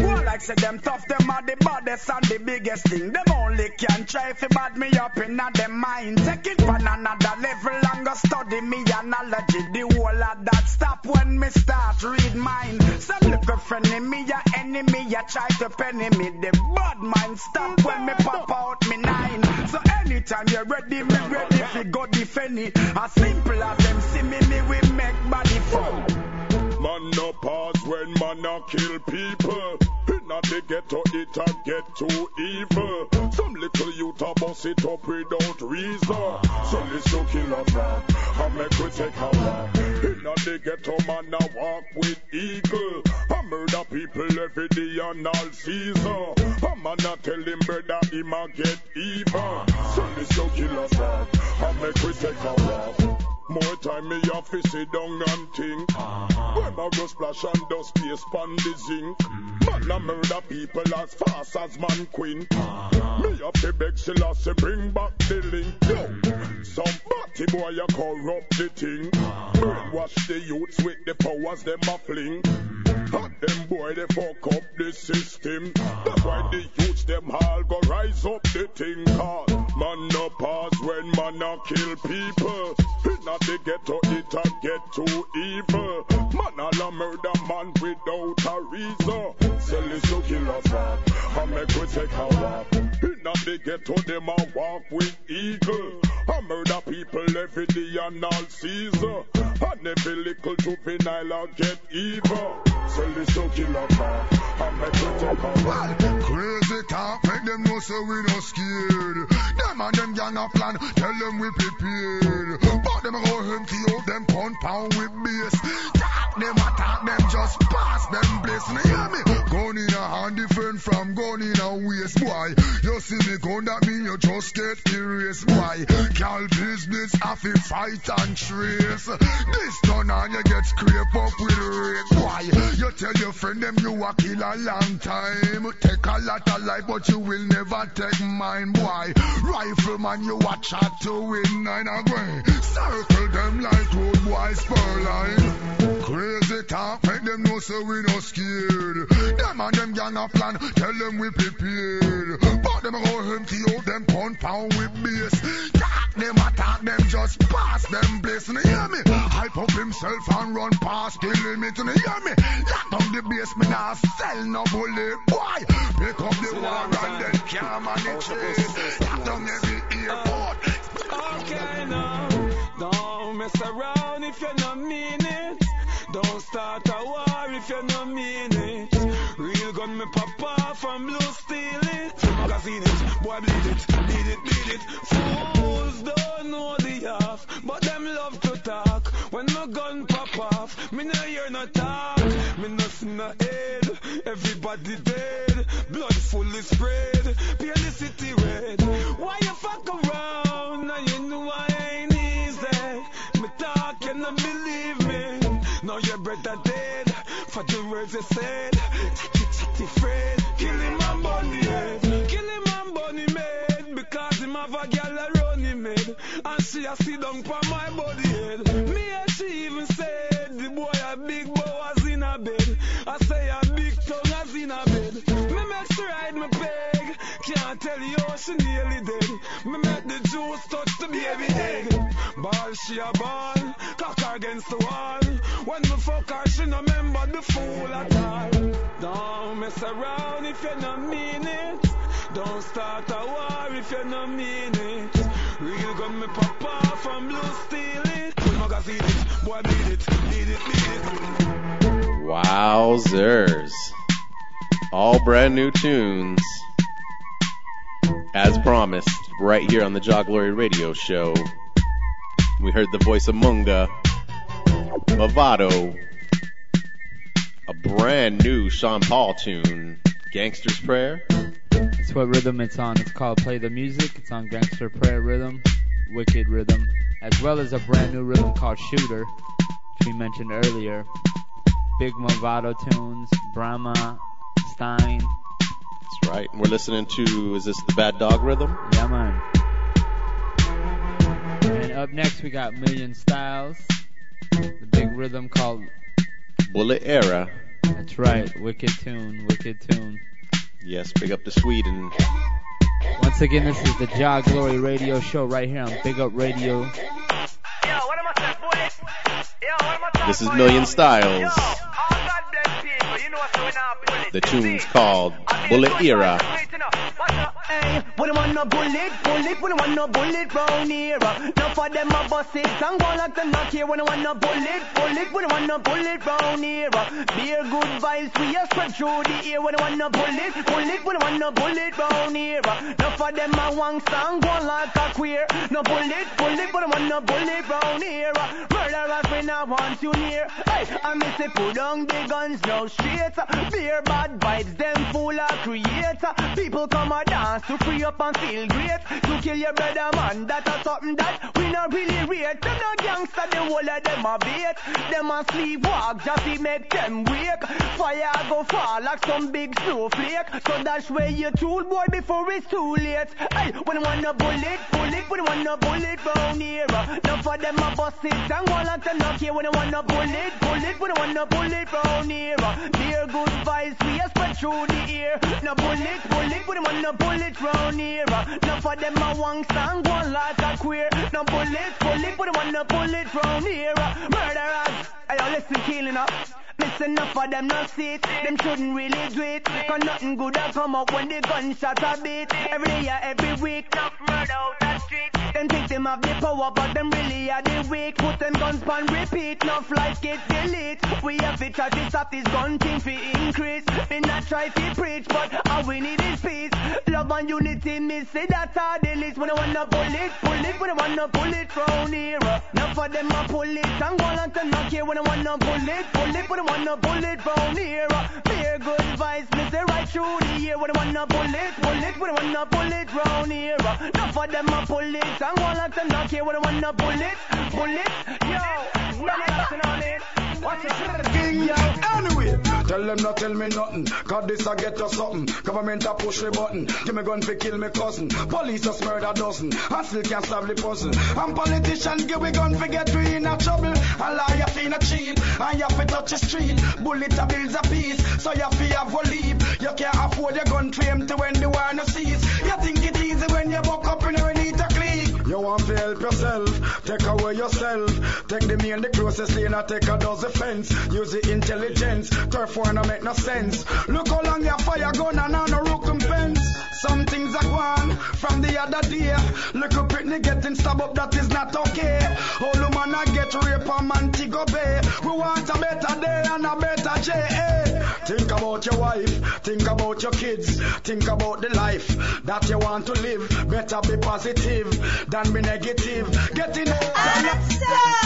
like say them tough, them are the baddest and the biggest thing. Them only can try fi bad me up in a them mind. Take it from another level and go study me analogy. The whole of that stop when me start read mine. Some little friend in me a enemy, ya try to penny me. The bad mind stop when me pop out me nine. So anytime you're ready, me ready fi go defend it. As simple as them see me, me we make body fun. Man no pause when man a kill people. Inna the ghetto it a get too evil. Some little youth a bust it up without reason. So this you kill a rap and make we take a walk. Inna the ghetto man a walk with eagle. I murder people every day and all season. A man a tell him brother him a get evil. So this you kill a rap and make we take a walk. More time me have to sit down and think. Uh-huh. When I go splash and dust space pon the zinc. Mm-hmm. Man a murder people as fast as man queen. Uh-huh. Me have to beg Selassie bring back the link. Yo, mm-hmm. some batty boy a corrupt the thing. Uh-huh. Brainwash the youths with the powers them a fling. And them boy they fuck up the system. That's why the youths them all go rise up the thing. Cause man no pause when man a kill people. Inna the ghetto it a get too evil. All a murder man without a reason. Sell this to kill us off. And make we take a walk. Inna the ghetto them a walk with eagle. I murder people every day and all season. And every little juvenile a get evil. Sell this to kill us off. And make we take a walk. Crazy talk, make them know so we no scared. Them and them gang a plan, tell them we prepared. But them go empty out them pound pound with bass. Them attack them, just pass them bliss. Now hear me? Gun in a hand different from gun in a waist, boy. You see me gun that mean you just get erased, boy. Cal business, have to fight and trace. This done and you get scrape up with rape, boy. You tell your friend them you a kill a long time. Take a lot of life, but you will never take mine, boy. Rifleman, you a chat to win nine away. Circle them like road boys spur line. Crazy talk, make them know so we no scared. Them and them gang a plan, tell them we prepared. But them go empty out them pound pound with bass. Talk them attack them, just pass them bliss. You hear me? Hype up himself and run past the limit. You hear me? Lock down the base, me nah sell no bullet, boy. Pick up the war and then can't manage it. Lock down every airport. Okay, now, don't mess around if you're not mean it. Don't start a war if you not mean it. Real gun me pop off and blue steal it. Magazine it, boy bleed it, bleed it, bleed it. Fools don't know the half, but them love to talk. When my gun pop off, me no hear no talk. Me no see no head, everybody dead. Blood fully spread, paint the city red. Why you fuck around? Now you know I ain't easy. Now your brother dead for the words you said. Chatty Fred, kill him and bunny head. Kill him and bunny made because him have a gal around me made. And she a sit down for my body head. Me and she even said, the boy a big bow as bed. I say a big tongue as in a bed. Me make she ride me peg. Can't tell you how she nearly dead. Me make the juice touch the baby egg. Ball she a ball, cock her against the wall. When me fuck her, she no remember the fool at all. Don't mess around if you not mean it. Don't start a war if you not mean it. Real gun me pop off from blue steel it. Magazine it, boy beat it, beat it, beat it. Wowzers. All brand new tunes. As promised, right here on the Jah Glory Radio Show. We heard the voice of Munga, Mavado, a brand new Sean Paul tune, Gangster's Prayer. It's what rhythm it's on. It's called Play the Music. It's on Gangster Prayer Rhythm, Wicked Rhythm, as well as a brand new rhythm called Shooter, which we mentioned earlier. Big Mavado tunes, Bramma, Stein. That's right. And we're listening to, is this the Bad Dog rhythm? Yeah, man. And up next we got Million Styles, the big rhythm called Bullet Era. That's right, Wicked Tune, Wicked Tune. Yes, big up to Sweden. Once again, this is the Jah Glory Radio Show right here on Big Up Radio. This is Million Styles. The tune's called Bullet Era. Hey, we don't want no bullet, bullet, we don't want no bullet round here. Enough of them a bust it and go like the knock here. We don't want no bullet, bullet, we don't want no bullet round here. Beer good vibes, we a spread through the air. We don't want no bullet, bullet, we don't want no bullet round here. Enough of them a wang song, go like a queer. No bullet, bullet, we don't want no bullet round here. Murderers, we not want you near. Hey, I miss it, put down the guns, no straight. Beer bad vibes, them full of creator. People come a dance to free up and feel great. To kill your brother man, that a something that we not really rate. Them no gangster, the whole of them a bait. Them a sleepwalk just to make them wake. Fire go fall like some big snowflake. So that's where you tool boy before it's too late. Hey, when want a bullet, bullet, when want a bullet round here. Enough of them a bust it and go like to knock here. When want a bullet, bullet, when want a bullet round here. Dear good vibes, we a spread through the air. No bullet, bullet, when want a bullet round here. Enough of them a wang song, go like a queer. No bullet, bullet, when you want a bullet round here. Murderers, hey, yo, listen, killing up. Miss enough of them not see it. Them shouldn't really do it. Cause nothing good a come up when the gunshot a beat. Every day every week, not murder out the street. Them think them have the power, but them really are the weak. Put them guns on repeat, enough life get delete. We have to try to stop this gun thing for increase. We not try to preach, but all we need is peace. Love and unity, me say that's all the list. When I want to bullet, bullet, when I want to bullet round here. Uh, enough of them a pull it and go on to knock here. When I want to bullet, bullet, when I want to bullet round here. Beer good vibes, me say right through the year. When I want to bullet, bullet, when I want to bullet round here. Enough of them a pull it and go on to knock here. When I want to bullet, bullet, yo, not passing on it. Watch it. King, yo, anyway. Tell them not tell me nothing. Cause this I get us something. Government a push the button. Give me gun for kill me cousin. Police just murder dozen. And still can't solve the puzzle. And politicians give we gun for get we in a trouble. A liar finna cheat. And you fi touch the street. Bullet a bills a piece. So you fi have a leave. You can't afford your gun to empty when the war no cease. You think it easy when you buck up in a need to click. You want to help yourself, take away yourself. Take the main, the closest lane, and take a dozen fence. Use the intelligence, turf one no make no sense. Look how long your fire gun and on no recompense. Some things are gone from the other day. Look up Britney getting stabbed up, that is not okay. All the man I get rape on Montego Bay. We want a better day and a better J.A. Think about your wife, think about your kids, think about the life that you want to live. Better be positive than be negative. Getting Alexa!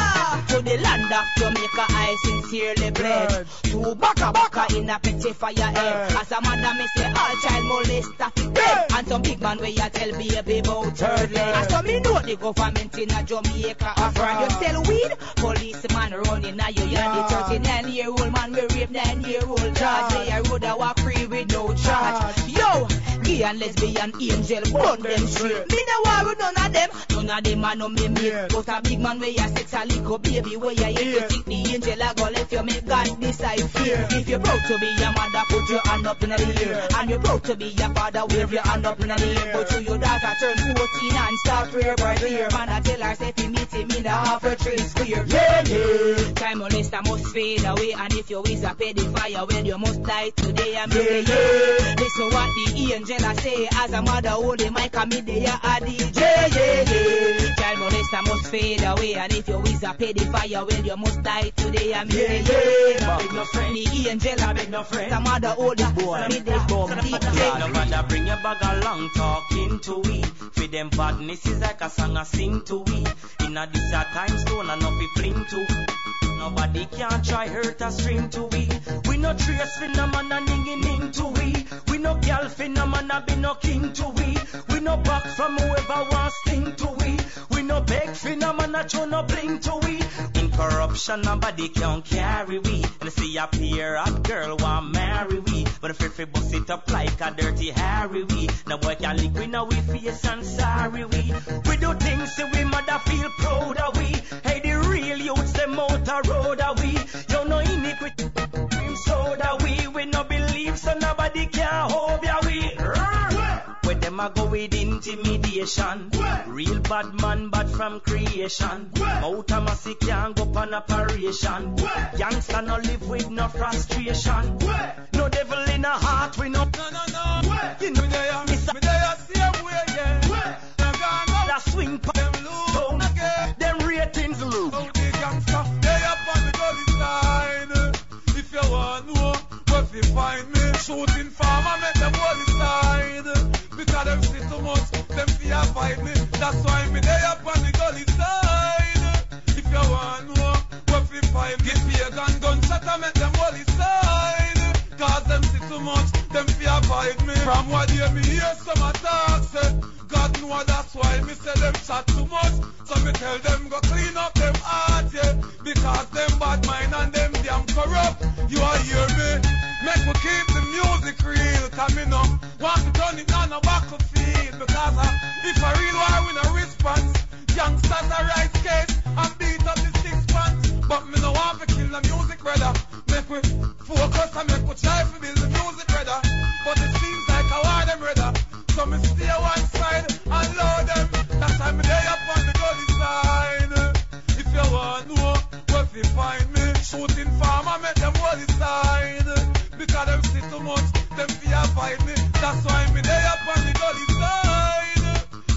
To the land of Jamaica, I sincerely pledge to baka baka in a petty fire head. As a mother, me say all child molester fi. And some big man where you tell baby about third leg. And so me know the government in a Jamaica uh-huh. offering you sell weed. Policeman running at you, you're the 39 year old man we rape 9 year old charge. They a road a walk free with no charge. Yo, Gay and lesbian angel, burn them straight. Me no war with none of them. None of them are no me me. But a big man where you sex a little baby where you if you think the angel a go left you make God decide fear. If you're proud to be your mother, put your hand up in the air. And you're proud to be your father, wave your hand up in the air. But to your daughter turn 14 and start prayer by prayer. Man, I tell her, say, if you meet him in the Half Way Tree square. Yeah, yeah. Time molester must fade away. And if you is a pedophile, well, you must die today. I'm yeah, yeah. Listen what the angel I say. As a mother, hold the mic there a DJ. Yeah, yeah, yeah. Child molester must fade away. And if you is a pedophile, well, you must die today. I'm yeah, yeah. Big no friend. The angel I beg no friend. Some mother hold the boy. Me they bomb DJ. No matter bring your bag along, talking to we. For them badness is like a song I sing to we. In a this a time stone and not be fling to. Nobody can try hurt a string to we. We no trace fin a man a ninging ning to we. We no gal fin a man a be no king to we. We no back from whoever wants sting to we. We no beg fin a man a show no bling to we. In corruption nobody can carry we. And see a peer hot girl want marry we. But if fi bust it up like a dirty Harry we. No boy can lick we now we face and sorry we. We do things so we mother feel proud of we. Hey the real youths them out a road a we. You know iniquity cream soda we. We no believe so nobody can hold ya we. Where them a go with intimidation. Real bad man, bad from creation. Out a massy can't go on operation. Youngster no live with no frustration. No devil in a heart, we no. No, no, no. You know, me there, me there, same way, yeah. That swing pa them loose. Shooting farmer make them hold side. Because them see too much, them fear fight me. That's why me they up on the gully side. If you want know where fi find me, give me a gun, gunshot and make them hold side. Cause them see too much, them fear fight me. From what you me hear some attack say. God know that's why me say them chat too much. So me tell them go clean up them heart, yeah. Because them bad mind and them damn corrupt. You are hear me? Make me keep the music real. Me no want to turn it on a battlefield. Because uh, if a real war win a response, youngsters are right case and beat up the six pants. But me no want to kill the music, brother. Make me focus and make me try to build the music, brother. But it seems like a war them, brother. So me stay one side and load them. That's why me day up on the gully side. If you want know where fi find me, shooting farmer make them it side. Because them see too much, them fear fight me. That's why me day up on the gully side.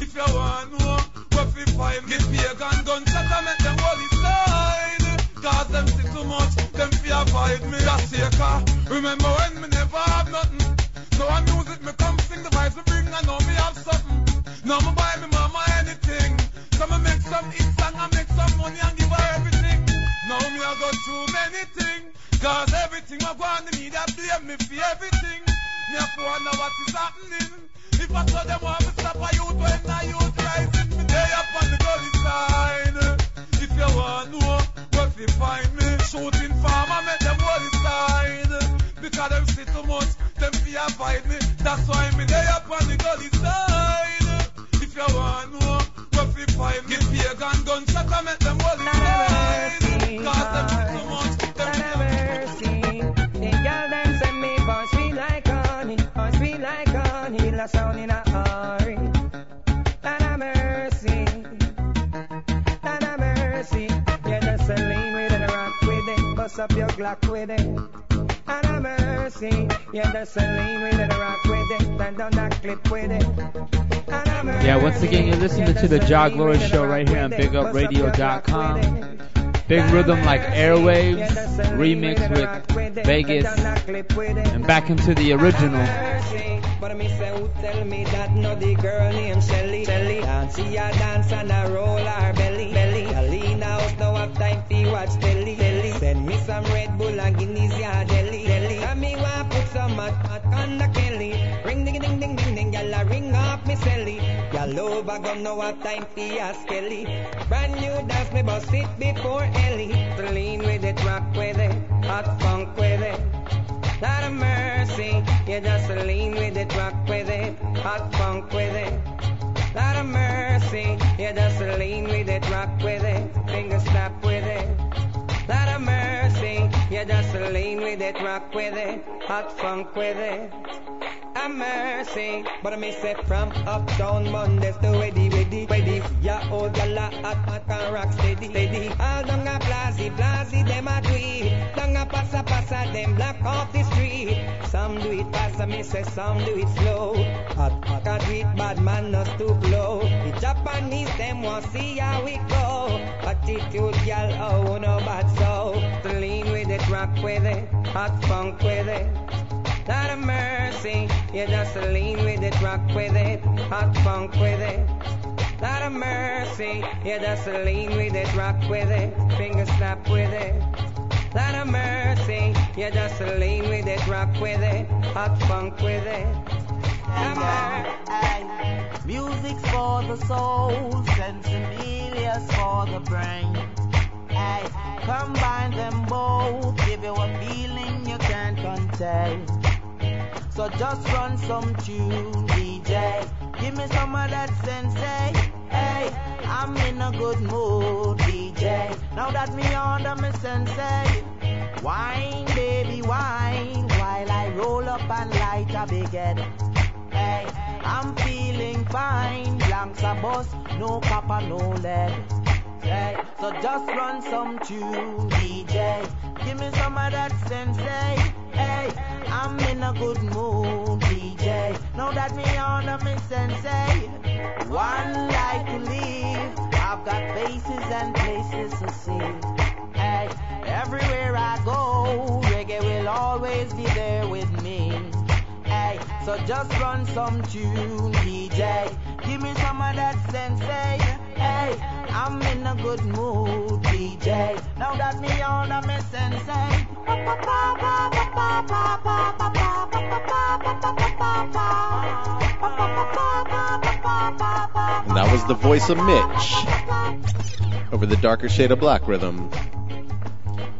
If you want know where fi find me, give me a gun, gunshot and make them it side. Cause them see too much, fear fight me. Your car. Remember when me never have nothing. So I music me come sing the vibes me bring. I know me have something. Now me buy me mama anything. So me make some hit song and make some money and give her everything. Now me I got too many things. Cause everything I on the media blame me for everything. Me have to wonder what is happening. If I told them want me stop a youth when I youth rising, me day up on the gully side. If you want to know fi find me, shooting farmer make them hold it side. Because them see too much, them fear fight me. That's why me day up on the gully side. Glock with it. Lord have mercy, yeah, a lean with it, rock with it, bend down that clip with it. Mercy. Yeah, once again, you're listening to the Jah Glory Show right here on BigUpRadio.com. Big rhythm like Airwaves, remix with Vegas, and back into the original. But me say who tell me that no the girl named Shelly Shelly And see her dance and a roll her belly belly. Alina out now have time fi watch telly telly. Send me some Red Bull and Guinness ya deli deli And me want put some hot hot on the Kelly Ring ding ding ding ding ding Gyal a ring up me celly. Gyal over gun now have time fi ask Kelly. Brand new dance me bust it before Ellie. Lean with it rock with it hot funk with it Lot of mercy, you just lean with it, rock with it. hot funk with it. Lot of mercy, you just lean with it, rock with it, finger snap with it. Lot of mercy, you just lean with it, rock with it, hot funk with it. A mercy, but I may say from uptown Mondays to ready, ready, ready. Yeah, oh, old gala hot, hot and rock steady, steady. All down a blazy, blazy, them a it. Down a passa, passa, them block off the street. Some do it fast, I may say some do it slow. Hot, hot, can't do it bad, man, not too blow. The Japanese, them want see how we go. Attitude, gal, oh, no bad so. To lean with it, rock with it, hot funk with it. Lot of mercy, you just lean with it, rock with it, hot funk with it. Lot of mercy, you just lean with it, rock with it, finger snap with it. Lot of mercy, you just lean with it, rock with it, hot funk with it. Music's for the soul, sensibelia's for the brain. Ay, combine them both, give you a feeling you can't contain. So just run some tune, DJ. Give me some of that sensei. Hey, I'm in a good mood, DJ. Now that me under me sensei. Wine, baby, wine. While I roll up and light a big head. Hey, I'm feeling fine. Blanks a bus, no copper, no lead. So just run some tune, DJ. Give me some of that sensei. Hey, I'm in a good mood, DJ. Now that me on a me sensei. One life to live. I've got faces and places to see. Hey, everywhere I go, reggae will always be there with me. So just run some tune, DJ. Give me some of that sensei. Hey, I'm in a good mood, DJ. Now that me on me sensei. And that was the voice of Mitch over the darker shade of black rhythm.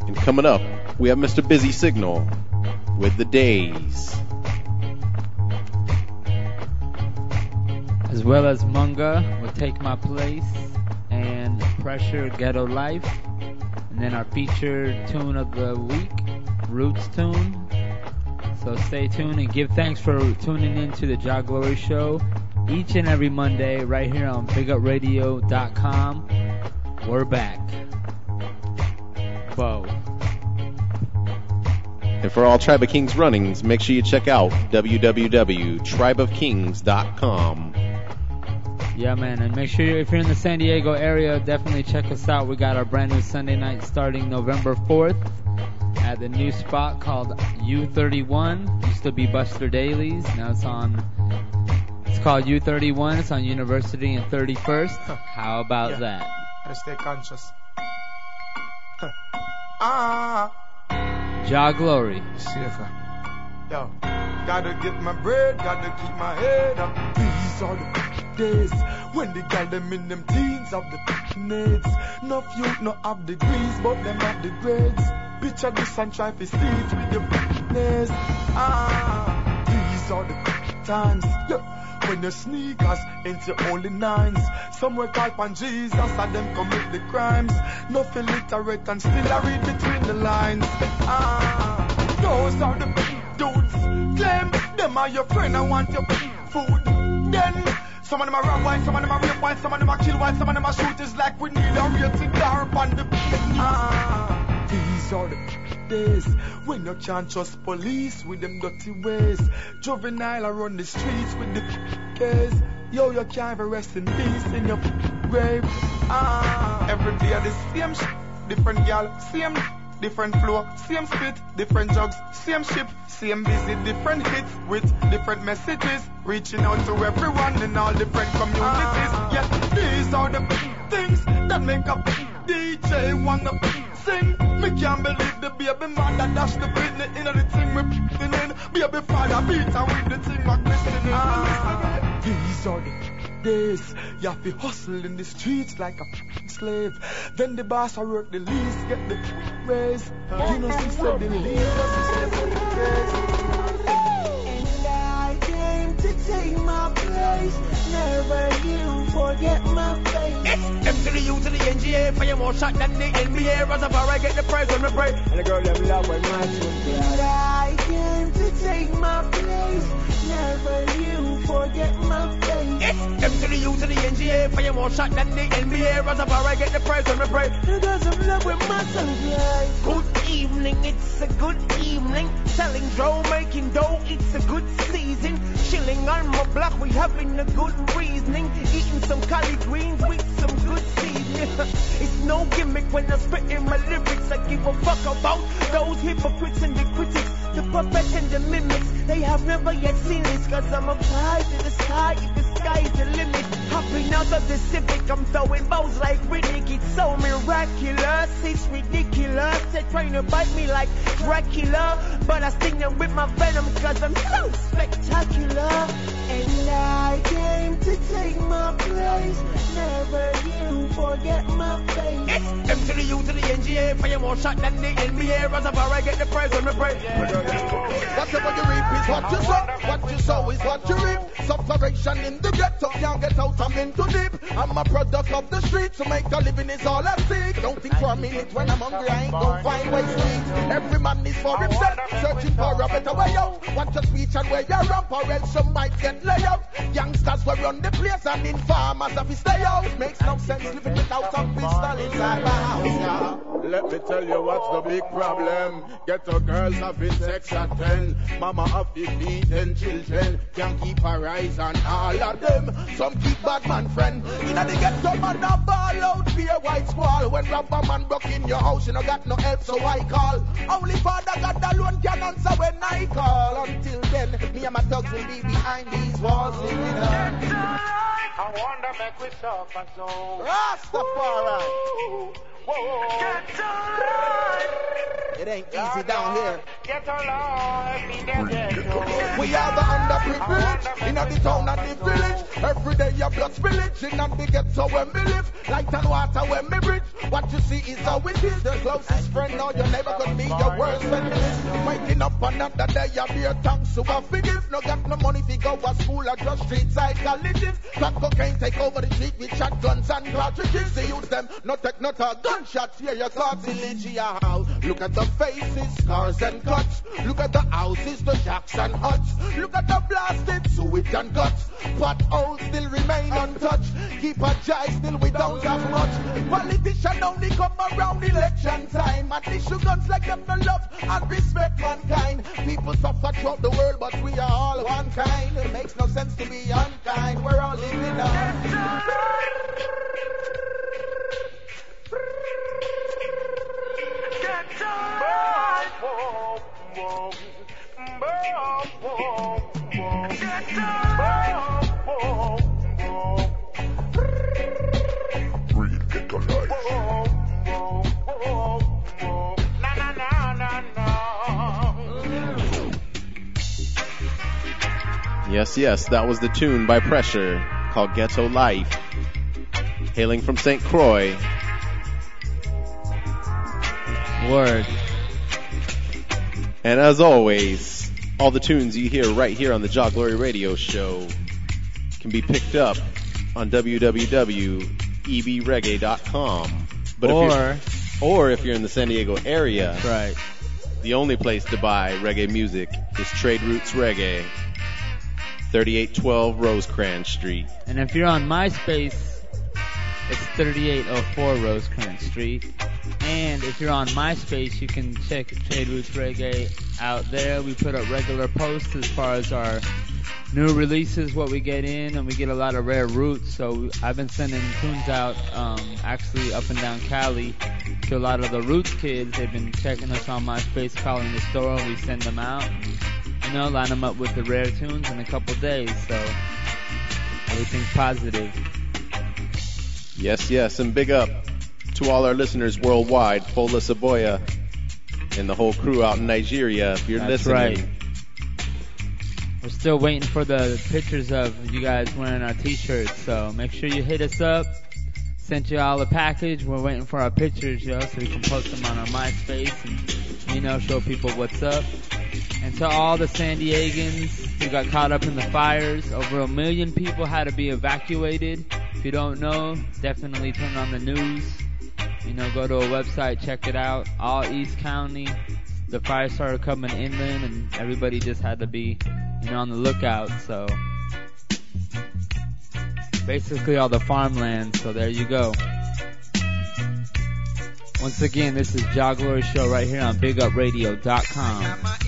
And coming up, we have Mr. Busy Signal with the days. As well as Munga will take my place and Pressure Ghetto Life. And then our featured tune of the week, Roots Tune. So stay tuned and give thanks for tuning in to the Jah Glory Show each and every Monday right here on BigUpRadio.com. We're back. Bo. And for all Tribe of Kings runnings, make sure you check out www.tribeofkings.com. Yeah, man, and make sure you, if you're in the San Diego area, definitely check us out. We got our brand new Sunday night starting November 4th at the new spot called U31. Used to be Buster Dailies. Now it's on. It's called U31. It's on University and 31st. How about Yeah. that? Gotta stay conscious. ah. Jah Glory. Safer. Yo, gotta get my bread, gotta keep my head up. These are the days when they got them in them teens of the needs. No youth, no have degrees, but them have the grades. Picture this and try to see it with your business. Ah, these are the times. Yeah. When your sneakers into only nines. Somewhere call upon Jesus and them commit the crimes. No illiterate and still I read between the lines. Ah, those are the dudes. Claim them are your friend and want your food. Then some of them are rob while, some of them are rape while, some of them are kill while, some of them are shooters like we need a rated car on the Ah, these are the days when you can't trust police with them dirty ways. Juvenile on the streets with the case. Yo, you can't even rest in peace in your grave. Ah, every day the same shit, different gal, same different flow, same spit, different drugs, same ship, same busy, different hits with different messages, reaching out to everyone in all different communities. Yeah, these are the things that make a DJ wanna sing. Me can't believe the baby mother dash the Britney in the thing we in. Baby father beat her with the thing we glistening. Ah, these are the days you have to hustle in the streets like a slave. Then the boss I work the least, get the raise. You know, she said the least, that's the the case. And I came to taking my place. Never you forget my face. It's M to the U to the NGA. Fire more shot than the NBA. Rise up, I get the prize when we pray. And the girl that love when my But I came to take my place. Never you forget my face. It's M to the U to the NGA. Fire more shot than the NBA. Rise up, I get the prize when we pray. And the girls that love when my sunshine. Good evening, it's a good evening. Selling dough, making dough, it's a good season. Chilling on my my block, we having a good reasoning. Eating some collard greens with some good seasoning. it's no gimmick when I'm spitting my lyrics. I give a fuck about those hypocrites and the critics. The puppets and the mimics, they have never yet seen this. Cause I'm a fly to the sky, if the sky is the limit. Hopping out of the Civic, I'm throwing bows like Riddick. It's so miraculous, it's ridiculous. They're trying to bite me like Dracula. But I sting them with my venom cause I'm so spectacular. And I came to take my place. Never you forget my face. It's M to the U to the NGA. Fire more shot than the NBA. i get the prize when we pray. Whatever you reap is what you sow. What you sow is what you reap. Subterration in the ghetto, can't get out, I'm in too deep. I'm a product of the streets, to make a living is all I seek. Don't think for a minute when I'm hungry, I ain't gonna find ways to eat. Every man is for himself, searching for a better way out. Want your speech and where you're up, or else you might get laid out. Youngsters run the place and informers to stay out. Makes no sense living without a pistol inside my house. Let me tell you what's the big problem. Get Ghetto girls having sex at 10. Mama have to feed 10 children. Can't keep her eyes on all of them. Some keep bad man friend. You know they get some man a ball out for a white squall. When rubber man broke in your house, you know got no help, so I call. Only Father God alone can answer when I call. Until then, me and my dogs will be behind these walls living up. I wonder make we suffer so. Rastafari. Get alive. It ain't easy down here. Get alive in the ghetto. We are the underprivileged in the town and the village. Every day your blood spillage in the ghetto when we live. Light and water when we breathe. What you see is how it is. Your closest friend or your neighbor could be your worst enemy. Waking up another day, you beer thanks so a forgive. No got no money to go to school or just street side colleges. Crack cocaine take over the street with shotguns and cartridges. They use them, no take not a gunshots. Hear your cartilage, yeah, how? Look at the faces, scars and cuts. Look at the houses, the shacks and huts. Look at the blasted sewage and guts. Potholes still remain untouched. Keep a jive, still we don't have much. Politicians only come around election time. And issue guns like them no love and respect mankind. People suffer throughout the world, but we are all one kind. It makes no sense to be unkind. We're all living on. Yes, yes, that was the tune by Pressure called Ghetto Life. Hailing from St. Croix. Word. And as always, all the tunes you hear right here on the Jah Glory Radio Show can be picked up on www.ebreggae.com. But Or- if you're, or if you're in the San Diego area, right. the only place to buy reggae music is Trade Roots Reggae, 3812 Rosecrans Street. And if you're on MySpace, it's 3804 Rosecrans Street. And if you're on MySpace, you can check Trade Roots Reggae out there. We put up regular posts as far as our new releases, what we get in, and we get a lot of rare roots. So I've been sending tunes out, um, actually up and down Cali to a lot of the roots kids. They've been checking us on MySpace, calling the store, and we send them out. You know, line them up with the rare tunes in a couple days. So everything's positive. Yes, yes, and big up to all our listeners worldwide, Fola Saboya, and the whole crew out in Nigeria. If you're That's listening, right. We're still waiting for the pictures of you guys wearing our t-shirts, so make sure you hit us up. Sent you all a package. We're waiting for our pictures, yo, so we can post them on our MySpace and, you know, show people what's up. And to all the San Diegans who got caught up in the fires, over a million people had to be evacuated. If you don't know, definitely turn on the news you know, go to a website, check it out. All East County, the fire started coming inland, and everybody just had to be, you know, on the lookout. So basically all the farmland. So there you go. Once again, this is Jah Glory Show right here on BigUpRadio.com.